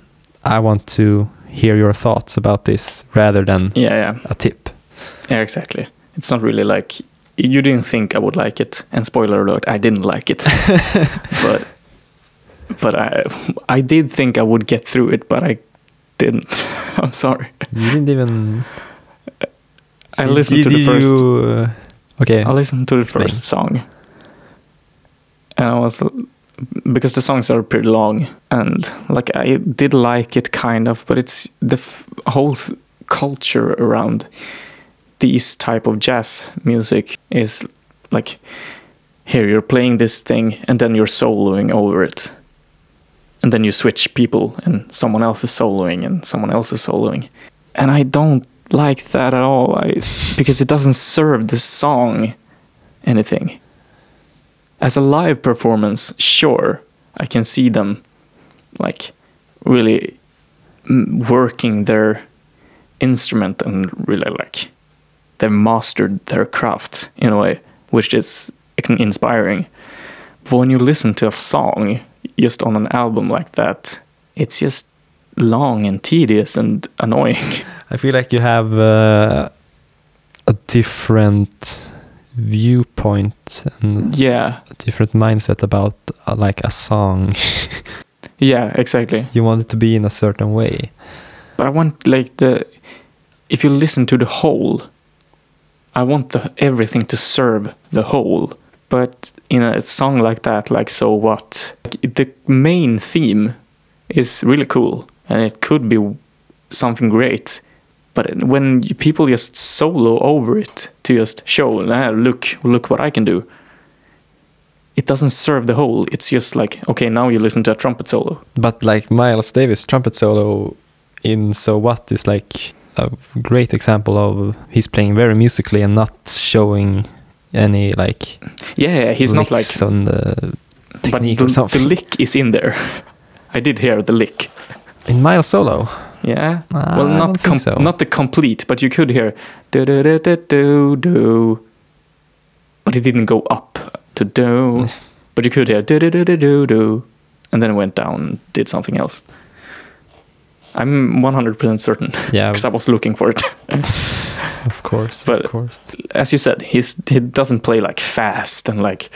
I want to hear your thoughts about this rather than Yeah, yeah, a tip. yeah, exactly. It's not really like you didn't think I would like it, and spoiler alert, I didn't like it. but but I I did think I would get through it, but I didn't. I'm sorry. You didn't even. I did- listened to the first. you, uh, okay. I listened to the Explain. first song, and I was because the songs are pretty long, and like I did like it kind of, but it's the f- whole th- culture around these type of jazz music is like here you're playing this thing and then you're soloing over it and then you switch people and someone else is soloing and someone else is soloing and i don't like that at all I, because it doesn't serve the song anything. As a live performance sure i can see them like really mm, working their instrument and really like they've mastered their craft in a way which is inspiring. But when you listen to a song just on an album like that it's just long and tedious and annoying I feel like you have uh, a different viewpoint and Yeah, a different mindset about uh, like a song. yeah, exactly. you want it to be in a certain way. But I want like the if you listen to the whole, I want the everything to serve the whole. But in a song like that, like so what? Like, the main theme is really cool, and it could be something great. But when people just solo over it to just show, ah, look, look what I can do. It doesn't serve the whole. It's just like, okay, now you listen to a trumpet solo. But like Miles Davis trumpet solo in So What is like a great example of he's playing very musically and not showing any like Yeah, he's not like on the technique but or something. the lick is in there. I did hear the lick. in Miles solo. Yeah. Ah, well, not com- so. not the complete, but you could hear do do do do do do. But it didn't go up to do. but you could hear do do do do do do, and then it went down, and did something else. I'm 100% certain Yeah, because I was looking for it. of course, But- of course. As you said, he's he doesn't play like fast and like,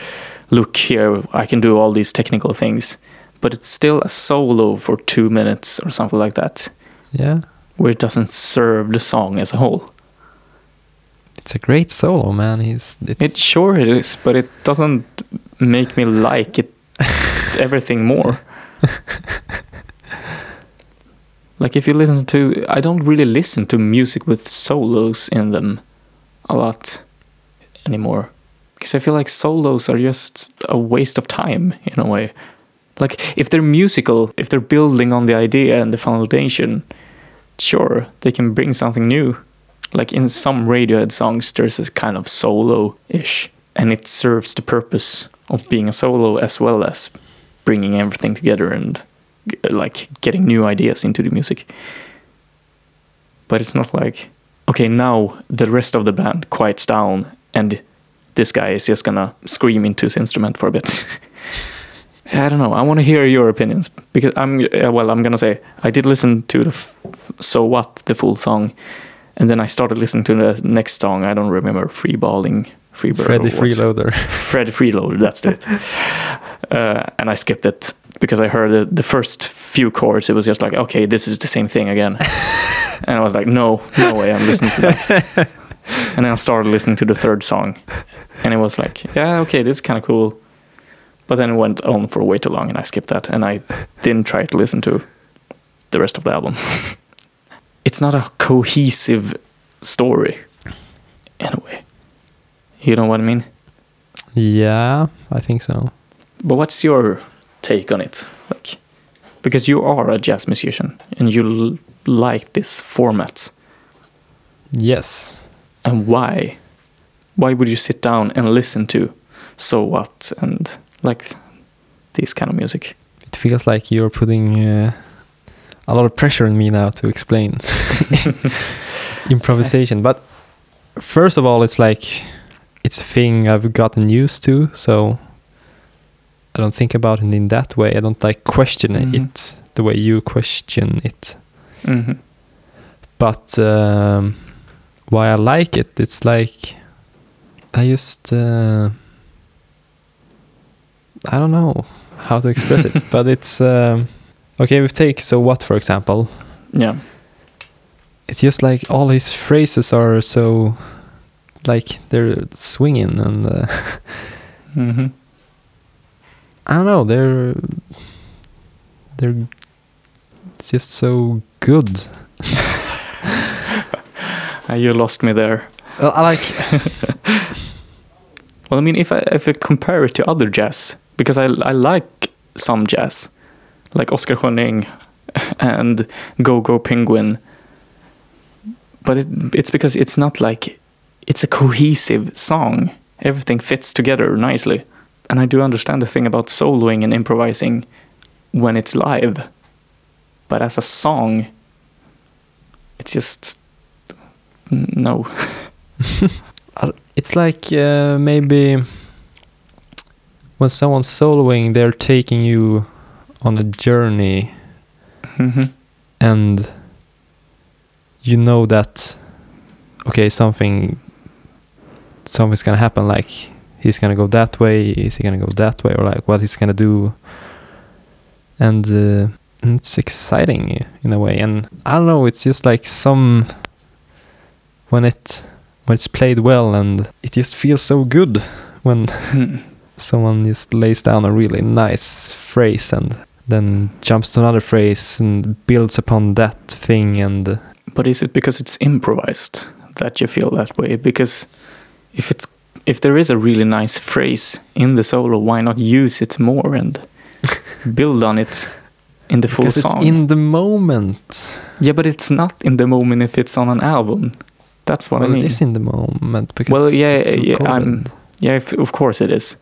look here, I can do all these technical things. But it's still a solo for two minutes or something like that. Yeah, where it doesn't serve the song as a whole. it's a great solo, man. He's it's, It sure it is, but it doesn't make me like it everything more. like if you listen to I don't really listen to music with solos in them a lot anymore. Because I feel like solos are just a waste of time in a way. Like if they're musical, if they're building on the idea and the foundation, sure, they can bring something new. Like in some Radiohead songs, there's a kind of solo-ish, and it serves the purpose of being a solo as well as bringing everything together and like getting new ideas into the music. But it's not like, okay, now the rest of the band quiets down and this guy is just gonna scream into his instrument for a bit. I don't know. I want to hear your opinions because I'm well. I'm gonna say I did listen to the so what the full song, and then I started listening to the next song. I don't remember free balling, free bird. Freddie. Freeloader. Freddie Freeloader. That's it. uh, and I skipped it because I heard the, the first few chords. It was just like, okay, this is the same thing again, and I was like, no, no way, I'm listening to that. and then I started listening to the third song, and it was like, yeah, okay, this is kind of cool. But then it went on for way too long, and I skipped that, and I didn't try to listen to the rest of the album. it's not a cohesive story, in a way. You know what I mean? yeah, I think so. But what's your take on it? Like, because you are a jazz musician and you l- like this format, Yes. and why? Why would you sit down and listen to so what and like this kind of music? It feels like you're putting uh, a lot of pressure on me now to explain improvisation. But first of all, it's like it's a thing I've gotten used to, so I don't think about it in that way. I don't like question Mhm. it the way you question it. hmm But um, why I like it, it's like I just uh, I don't know how to express it, but it's um, okay. We take so what for example. Yeah. It's just like all his phrases are so like they're swinging and uh, mm-hmm. I don't know they're they're it's just so good. You lost me there. Well, I like Well, I mean, if I if I compare it to other jazz, because I I like some jazz, like Oscar Schöning and GoGo Penguin, but it, it's because it's not like it's a cohesive song. Everything fits together nicely, and I do understand the thing about soloing and improvising when it's live, but as a song, it's just no. It's like uh, maybe when someone's soloing, they're taking you on a journey, hmm and you know that okay, something something's gonna happen. Like he's gonna go that way. Is he gonna go that way, or like what he's gonna do? And uh, it's exciting in a way. And I don't know. It's just like some when it when it's played well, and it just feels so good when Hmm. Someone just lays down a really nice phrase and then jumps to another phrase and builds upon that thing and But is it because it's improvised that you feel that way? Because if it's if there is a really nice phrase in the solo, why not use it more and build on it in the full because song? it's in the moment yeah, but it's not in the moment if it's on an album. That's what well I mean. it is in the moment because Well, yeah, yeah. I'm- Yeah, if, of course it is.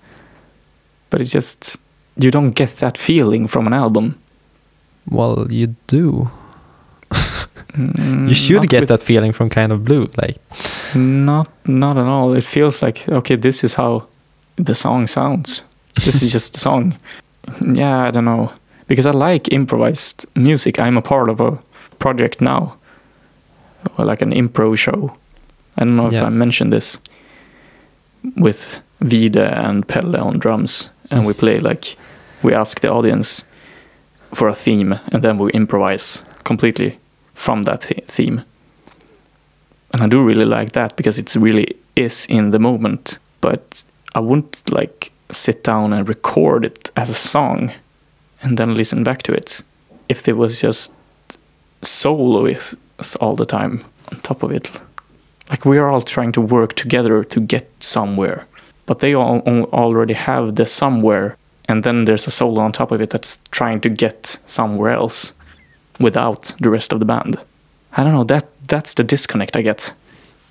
But it's just you don't get that feeling from an album. well you do Mm, you should not get with- that feeling from kind of blue like Not not at all. It feels like okay, this is how the song sounds. This is just the song. Yeah, I don't know. Because I like improvised music. I'm a part of a project now. Or like an improv show. I don't know if Yeah. I mentioned this. With Vide and Pelle on drums. And we play like we ask the audience for a theme and then we improvise completely from that theme and I do really like that because it's really is in the moment. But I wouldn't like sit down and record it as a song and then listen back to it if there was just soloists all the time on top of it. Like we are all trying to work together to get somewhere, but they all al- already have the somewhere, and then there's a solo on top of it that's trying to get somewhere else without the rest of the band. I don't know that that's the disconnect I get.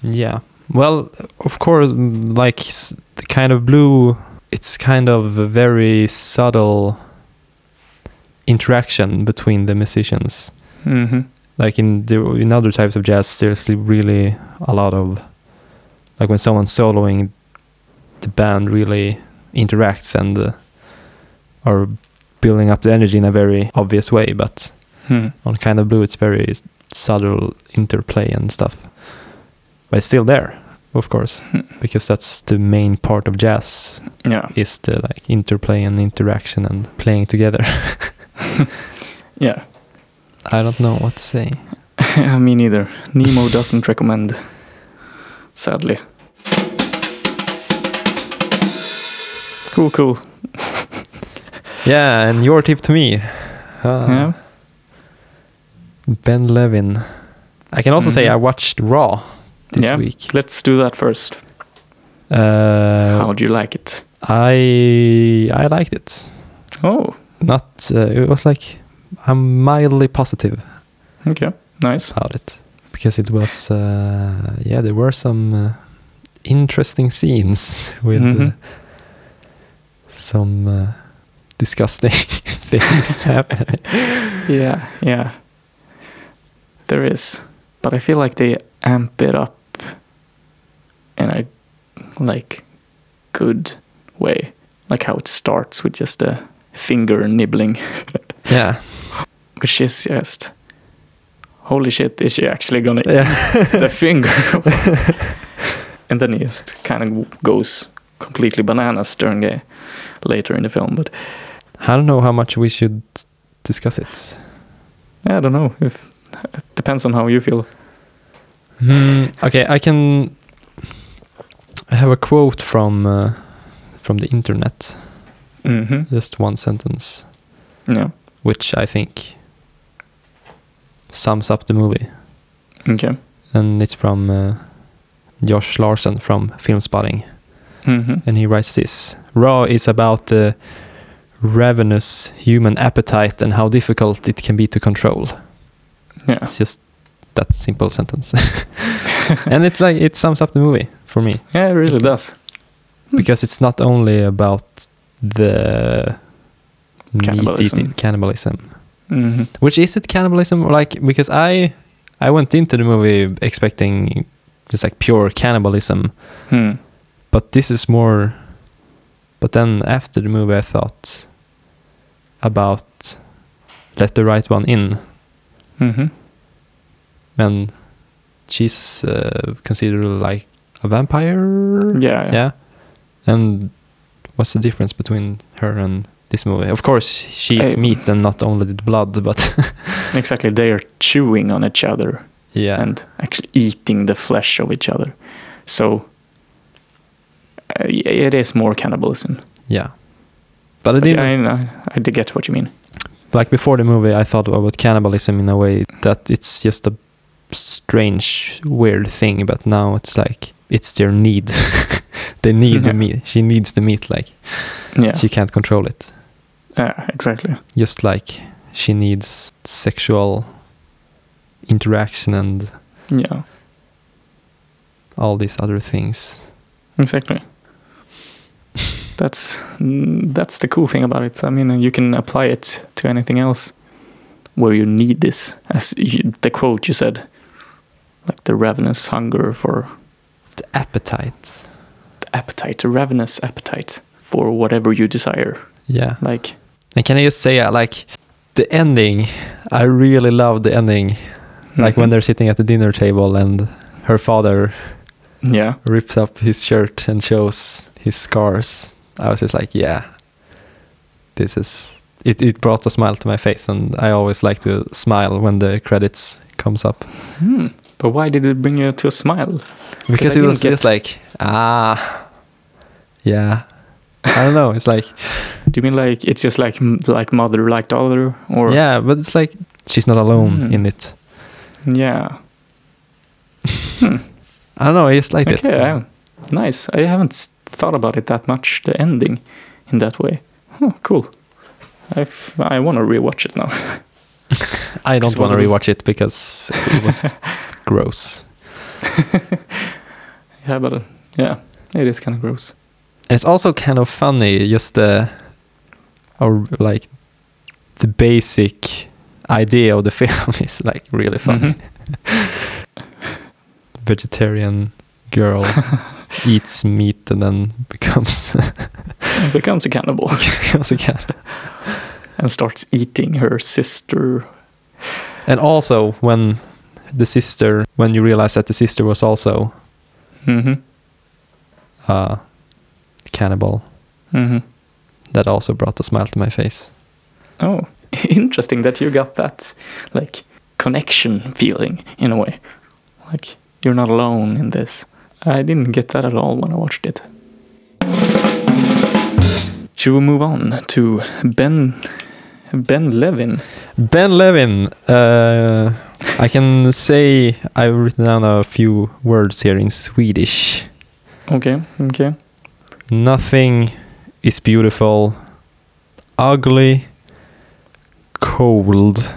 Yeah. Well, of course, like the kind of blue, it's kind of a very subtle interaction between the musicians. Mm-hmm. Like in the, in other types of jazz, there's really a lot of like when someone's soloing, the band really interacts and uh, are building up the energy in a very obvious way. But Hmm. on kind of blue, it's very subtle interplay and stuff. But it's still there, of course, Hmm. because that's the main part of jazz Yeah, is the like interplay and interaction and playing together. yeah. I don't know what to say. Me neither. Nemo doesn't recommend. Sadly. Cool, cool. Yeah, and your tip to me. Uh, yeah. Ben Levin. I can also say Mhm. I watched Raw this Yeah. week. Let's do that first. Uh, How do you like it? I I liked it. Oh, Not uh, it was like I'm mildly positive okay. Nice. about it because it was uh, yeah there were some uh, interesting scenes with uh, Mhm. Some uh, disgusting things happening. Yeah, yeah. There is. But I feel like they amp it up in a like good way. Like how it starts with just a finger nibbling, Yeah, which is just holy shit, is she actually gonna yeah. eat the finger? and then he just kind of goes completely bananas during the later in the film. But I don't know how much we should discuss it. I don't know if it depends on how you feel. Hmm, okay, I can. I have a quote from uh, from the internet, hmm just one sentence, Yeah. which I think sums up the movie, Okay. and it's from uh, Josh Larsen from Filmspotting, hmm and he writes this: "Raw is about the ravenous human appetite and how difficult it can be to control." Yeah. It's just that simple sentence, and it's like it sums up the movie for me. Yeah, it really does. because it's not only about the meat Cannibalism. eating cannibalism. hmm Which is it cannibalism like because I I went into the movie expecting just like pure cannibalism, Hmm. But this is more. But then after the movie, I thought about let the right one in, Mm-hmm. and she's uh, considered like a vampire. Yeah, yeah. Yeah. And what's the difference between her and this movie? Of course, she eats I- meat and not only the blood, but Exactly. They are chewing on each other yeah. and actually eating the flesh of each other. So Uh, it is more cannibalism. yeah. But I didn't I, I, I did get what you mean. like before the movie. I thought about cannibalism in a way that it's just a strange, weird thing. But now it's like it's their need. they need the meat. She needs the meat. Like Yeah, she can't control it. yeah exactly. Just like she needs sexual interaction and Yeah, all these other things. exactly. That's mm, that's the cool thing about it. I mean, you can apply it to anything else where you need this. As you, the quote you said, like the ravenous hunger for The appetite. the appetite, the ravenous appetite for whatever you desire. Yeah. Like, And can I just say, uh, like, the ending, I really love the ending. Like when mhm. they're sitting at the dinner table and her father yeah, rips up his shirt and shows his scars. I was just like, yeah, this is. It, it brought a smile to my face, and I always like to smile when the credits comes up Hmm. But why did it bring you to a smile? because it was get- just like, ah, yeah. I don't know. It's like, Do you mean like it's just like like mother like daughter or yeah, but it's like she's not alone Hmm. in it. yeah? I don't know. I just liked Okay, it. yeah. nice. I haven't thought about it that much. The ending in that way. Huh, cool. I I want to rewatch it now. I don't want to rewatch it because it was gross. yeah, but uh, yeah, it is kind of gross. And it's also kind of funny, just the, or like, the basic idea of the film is like really funny. Mhm. Vegetarian girl eats meat and then becomes becomes a cannibal becomes a cat. and starts eating her sister. And also when the sister, when you realize that the sister was also hmm a cannibal, hmm that also brought a smile to my face. Oh, interesting that you got that like connection feeling in a way. Like you're not alone in this. I didn't get that at all when I watched it. Should we move on to Ben Ben Levin? Ben Levin, uh, I can say I've written down a few words here in Swedish. Okay, okay. Nothing is beautiful, ugly, cold.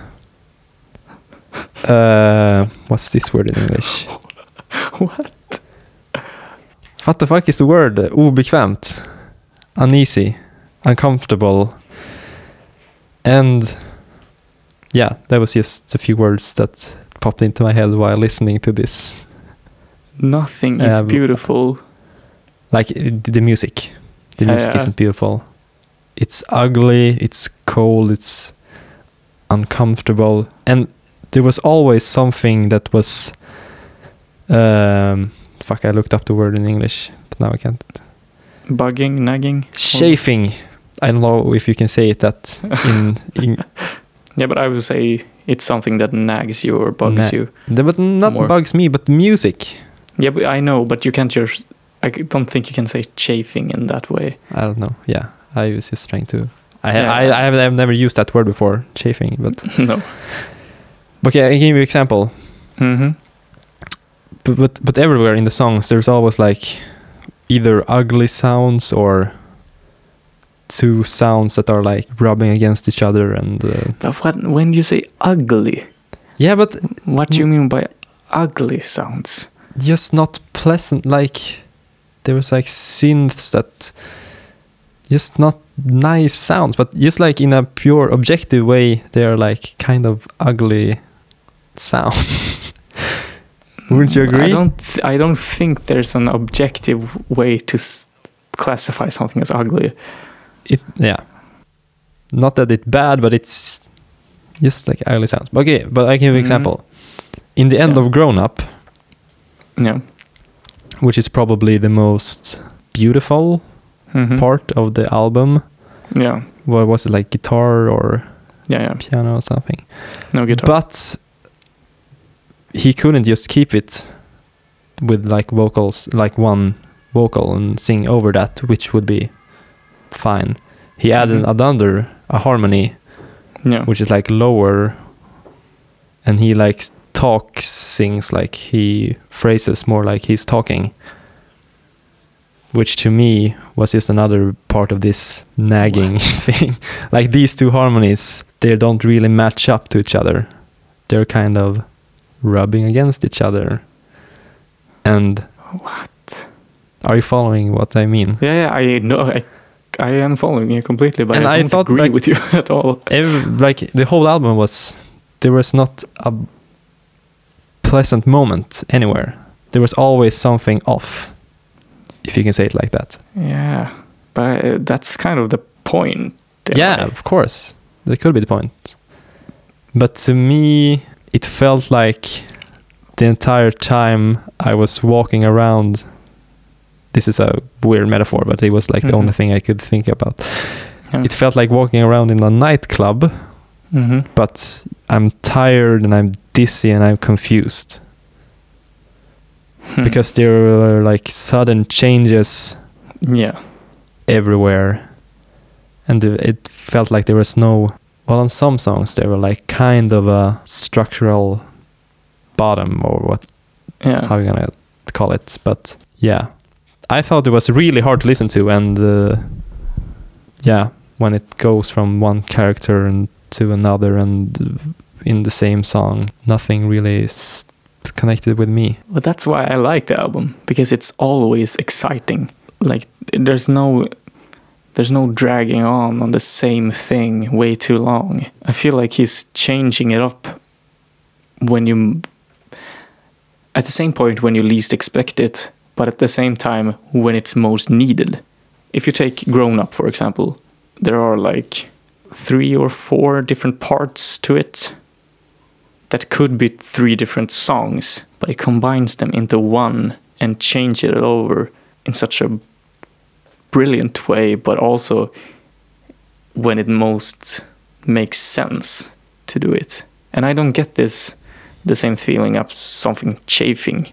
Uh, what's this word in English? What? What the fuck is the word? Obekvämt, uneasy, uncomfortable, and yeah, that was just a few words that popped into my head while listening to this. Nothing is Um, beautiful. like the music the music yeah. isn't beautiful it's ugly it's cold it's uncomfortable and there was always something that was um fuck i looked up the word in english but now i can't Bugging, nagging. chafing i don't know if you can say it that in, in Yeah, but I would say it's something that nags you or bugs Na- you. but not More. bugs me but music Yeah, but I know, but you can't just. I don't think you can say chafing in that way. i don't know yeah i was just trying to I, Yeah. I, I have I've never used that word before, chafing. But no. okay, I give you an example. Mm hmm but, but but everywhere in the songs there's always like either ugly sounds or two sounds that are like rubbing against each other and uh, But what, when you say ugly, yeah but what do you mean by ugly sounds? just not pleasant like there was like synths that just not nice sounds but just like in a pure objective way they are like kind of ugly sounds wouldn't you Mm, agree I don't. Th- I don't think there's an objective way to s- classify something as ugly. it yeah not that it's bad but it's just like ugly sounds okay but i can give you an Mhm. example in the end Yeah. of grown up Yeah. which is probably the most beautiful Mhm. part of the album. Yeah. What was it like guitar or Yeah. Yeah. piano or something? No guitar. But he couldn't just keep it with like vocals, like one vocal and sing over that, which would be fine. He added Mhm. another, a harmony, yeah. which is like lower, and he like talks, sings like he phrases more like he's talking, which to me was just another part of this nagging thing. like these two harmonies, they don't really match up to each other. They're kind of rubbing against each other. And What? are you following what I mean? Yeah. Yeah. I know. I. I am following you completely, but And I I don't thought, agree like- with you at all. Every, like the whole album was there was not a pleasant moment anywhere. There was always something off, if you can say it like that. Yeah, but uh, that's kind of the point. yeah, of course, that could be the point. But to me, felt like the entire time I was walking around. This is a weird metaphor, but it was like the Mhm. only thing I could think about. Yeah. It felt like walking around in a nightclub Mhm. but I'm tired and I'm dizzy and I'm confused Hmm. because there were like sudden changes yeah, everywhere and it felt like there was no well on some songs there were like kind of a structural bottom or what yeah, how you gonna call it but yeah. I thought it was really hard to listen to and uh, yeah when it goes from one character and to another and in the same song nothing really is connected with me. But that's why I like the album because it's always exciting. Like there's no, there's no dragging on on the same thing way too long. I feel like he's changing it up when you, at the same point when you least expect it, but at the same time when it's most needed. If you take Grown Up, for example, there are like three or four different parts to it that could be three different songs, but it combines them into one and changes it over in such a brilliant way, but also when it most makes sense to do it. And I don't get this the same feeling of something chafing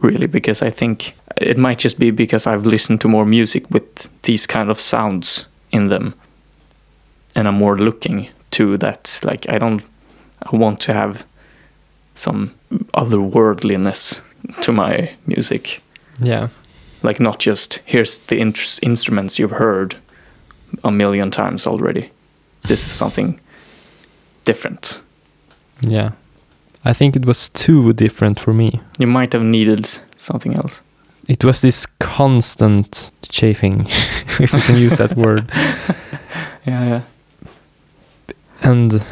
really because I think it might just be because I've listened to more music with these kind of sounds in them and I'm more looking to that. Like I don't I want to have some otherworldliness to my music. Yeah like not just here's the int- instruments you've heard a million times already. This is something different. Yeah. I think it was too different for me. You might have needed something else. It was this constant chafing if we can use that word. Yeah yeah. And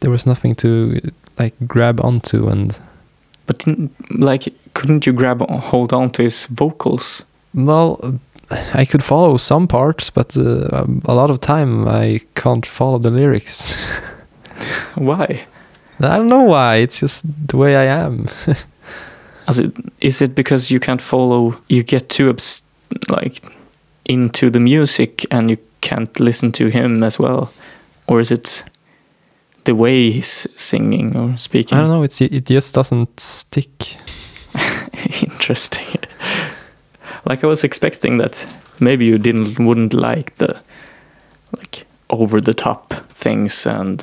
there was nothing to like grab onto and but like couldn't you grab hold on to his vocals? Well i could follow some parts but uh, um, a lot of time i can't follow the lyrics. Why? I don't know why it's just the way i am. Is it, is it because you can't follow you get too obs- like into the music and you can't listen to him as well? Or is it the way he's singing or speaking? I don't know it's it just doesn't stick interesting. Like i was expecting that maybe you didn't wouldn't like the like over the top things and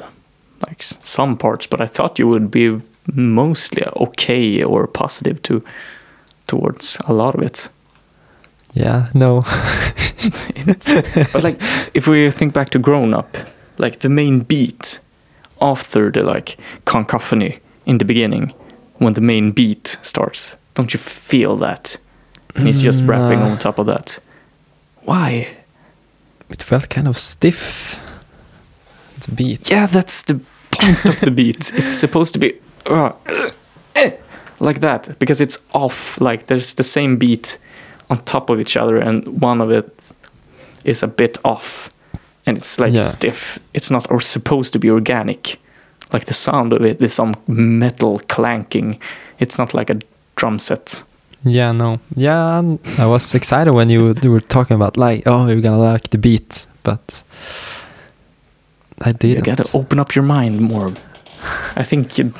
like some parts but i thought you would be mostly okay or positive to towards a lot of it. Yeah no. But like if we think back to grown up like the main beat after the like cacophony in the beginning when the main beat starts. Don't you feel that? And he's just rapping Nah. on top of that. Why? It felt kind of stiff. It's beat. Yeah that's the point of the beat. It's supposed to be uh, eh, like that because it's off. Like there's the same beat on top of each other and one of it is a bit off and it's like Yeah. stiff. It's not or supposed to be organic like the sound of it is some metal clanking it's not like a drum set Yeah, no. Yeah, I was excited when you, you were talking about like, oh, you're gonna like the beat, but I didn't. gotta open up your mind more. I think you.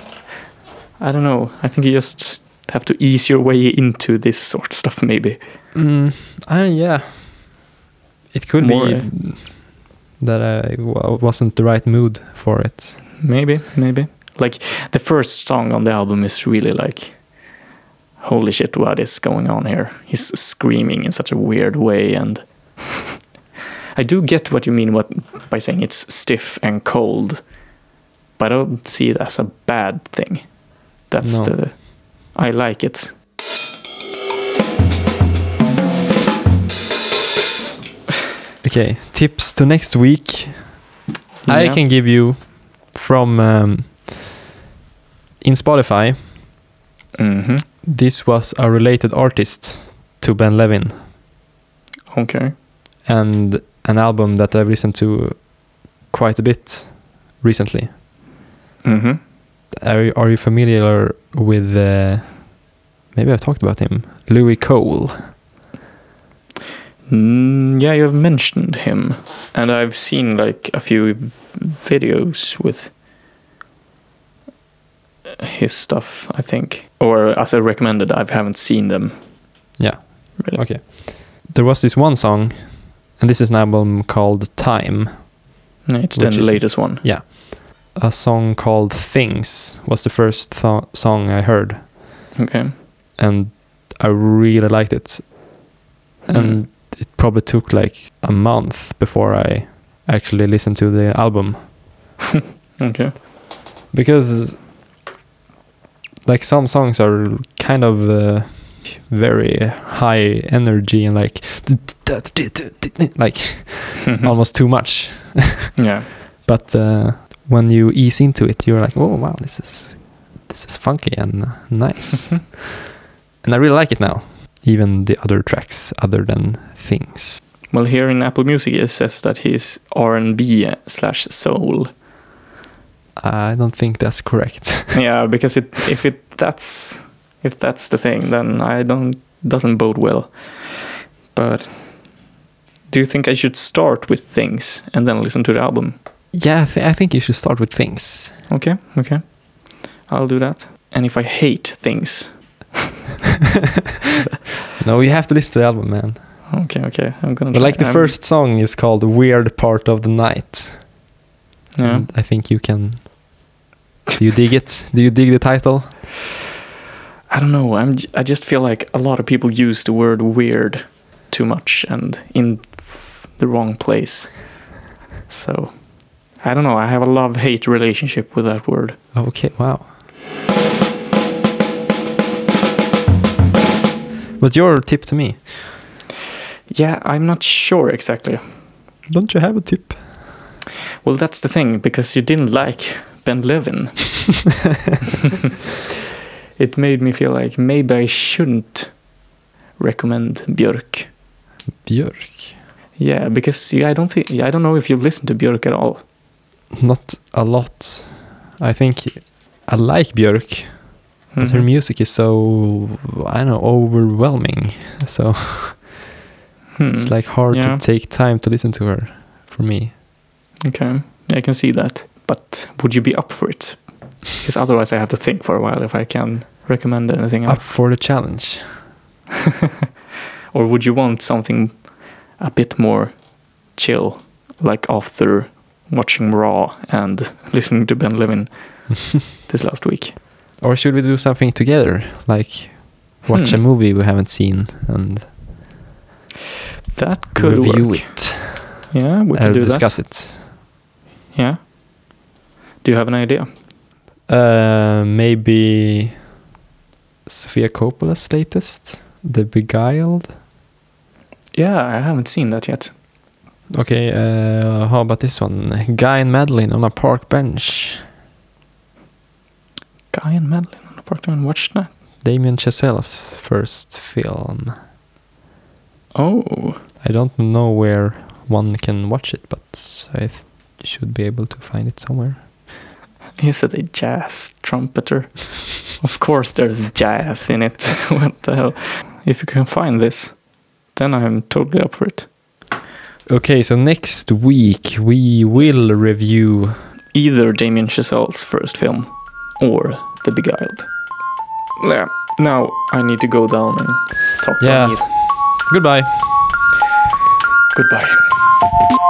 I don't know. I think you just have to ease your way into this sort of stuff, maybe. Mm, uh, yeah. It could More, be that I w- wasn't the right mood for it. Maybe, maybe. Like the first song on the album is really like, holy shit, what is going on here? He's screaming in such a weird way, and I do get what you mean what by saying it's stiff and cold, but I don't see it as a bad thing. That's No. the. I like it. Okay, tips to next week. I can give you from um, in Spotify. hmm This was a related artist to Ben Levin Okay. and an album that I've listened to quite a bit recently. hmm Are you, are you familiar with? Uh, maybe I've talked about him. Louis Cole. Mm, yeah, you have mentioned him, and I've seen like a few v- videos with his stuff. I think, or as I recommended, I haven't seen them. Yeah. Really. Okay. There was this one song, and this is an album called Time. No, It's the latest one. Yeah. A song called Things was the first th- song I heard, Okay. and I really liked it. Mm. And it probably took like a month before I actually listened to the album Okay. because like some songs are kind of uh, very high energy and like like almost too much yeah. but uh, when you ease into it you're like oh wow this is this is funky and nice and i really like it now even the other tracks other than things Well, here in Apple Music, it says that he's R and B slash soul. i don't think that's correct yeah, because it if it that's if that's the thing, then I don't doesn't bode well. But do you think I should start with things and then listen to the album? yeah I, th- I think you should start with things Okay, okay, I'll do that. And if I hate things, no you have to listen to the album man okay, okay, I'm gonna. but try. like the I'm- first song is called weird part of the night yeah. And i think you can do you dig it do you dig the title I don't know. I'm. j- I just feel like a lot of people use the word weird too much and in the wrong place. So, I don't know. I have a love hate relationship with that word. Okay, wow. What's your tip to me? Yeah, I'm not sure exactly. Don't you have a tip? Well, that's the thing because you didn't like Ben Levin. it made me feel like maybe I shouldn't recommend Björk. Björk. Yeah, because yeah, I don't think I don't know if you've listened to Björk at all. Not a lot. I think I like Björk, but her Mhm. music is so I don't know overwhelming. So Hmm. it's like hard Yeah. to take time to listen to her for me. Okay, I can see that. But would you be up for it? Because otherwise, I have to think for a while if I can recommend anything Up else. for the challenge. Or would you want something a bit more chill, like after watching Raw and listening to Ben Levin this last week? Or should we do something together? Like watch a Hmm. movie we haven't seen and That could review work. it. Yeah, we can do discuss that. it. Yeah. Do you have an idea? Uh, maybe Sofia Coppola's latest, The Beguiled. Yeah, I haven't seen that yet. Okay, uh, how about this one? Guy and Madeline on a park bench. Guy and Madeline on the park and watch that. Damien Chazelle's first film. Oh, I don't know where one can watch it, but I th- should be able to find it somewhere. He said a jazz trumpeter. of course, there's jazz in it. what the hell? If you can find this, then I'm totally up for it. Okay, so next week we will review. Either Damien Chazelle's first film or The Beguiled. Yeah. Now I need to go down and talk Yeah. to Amir. Goodbye. Goodbye.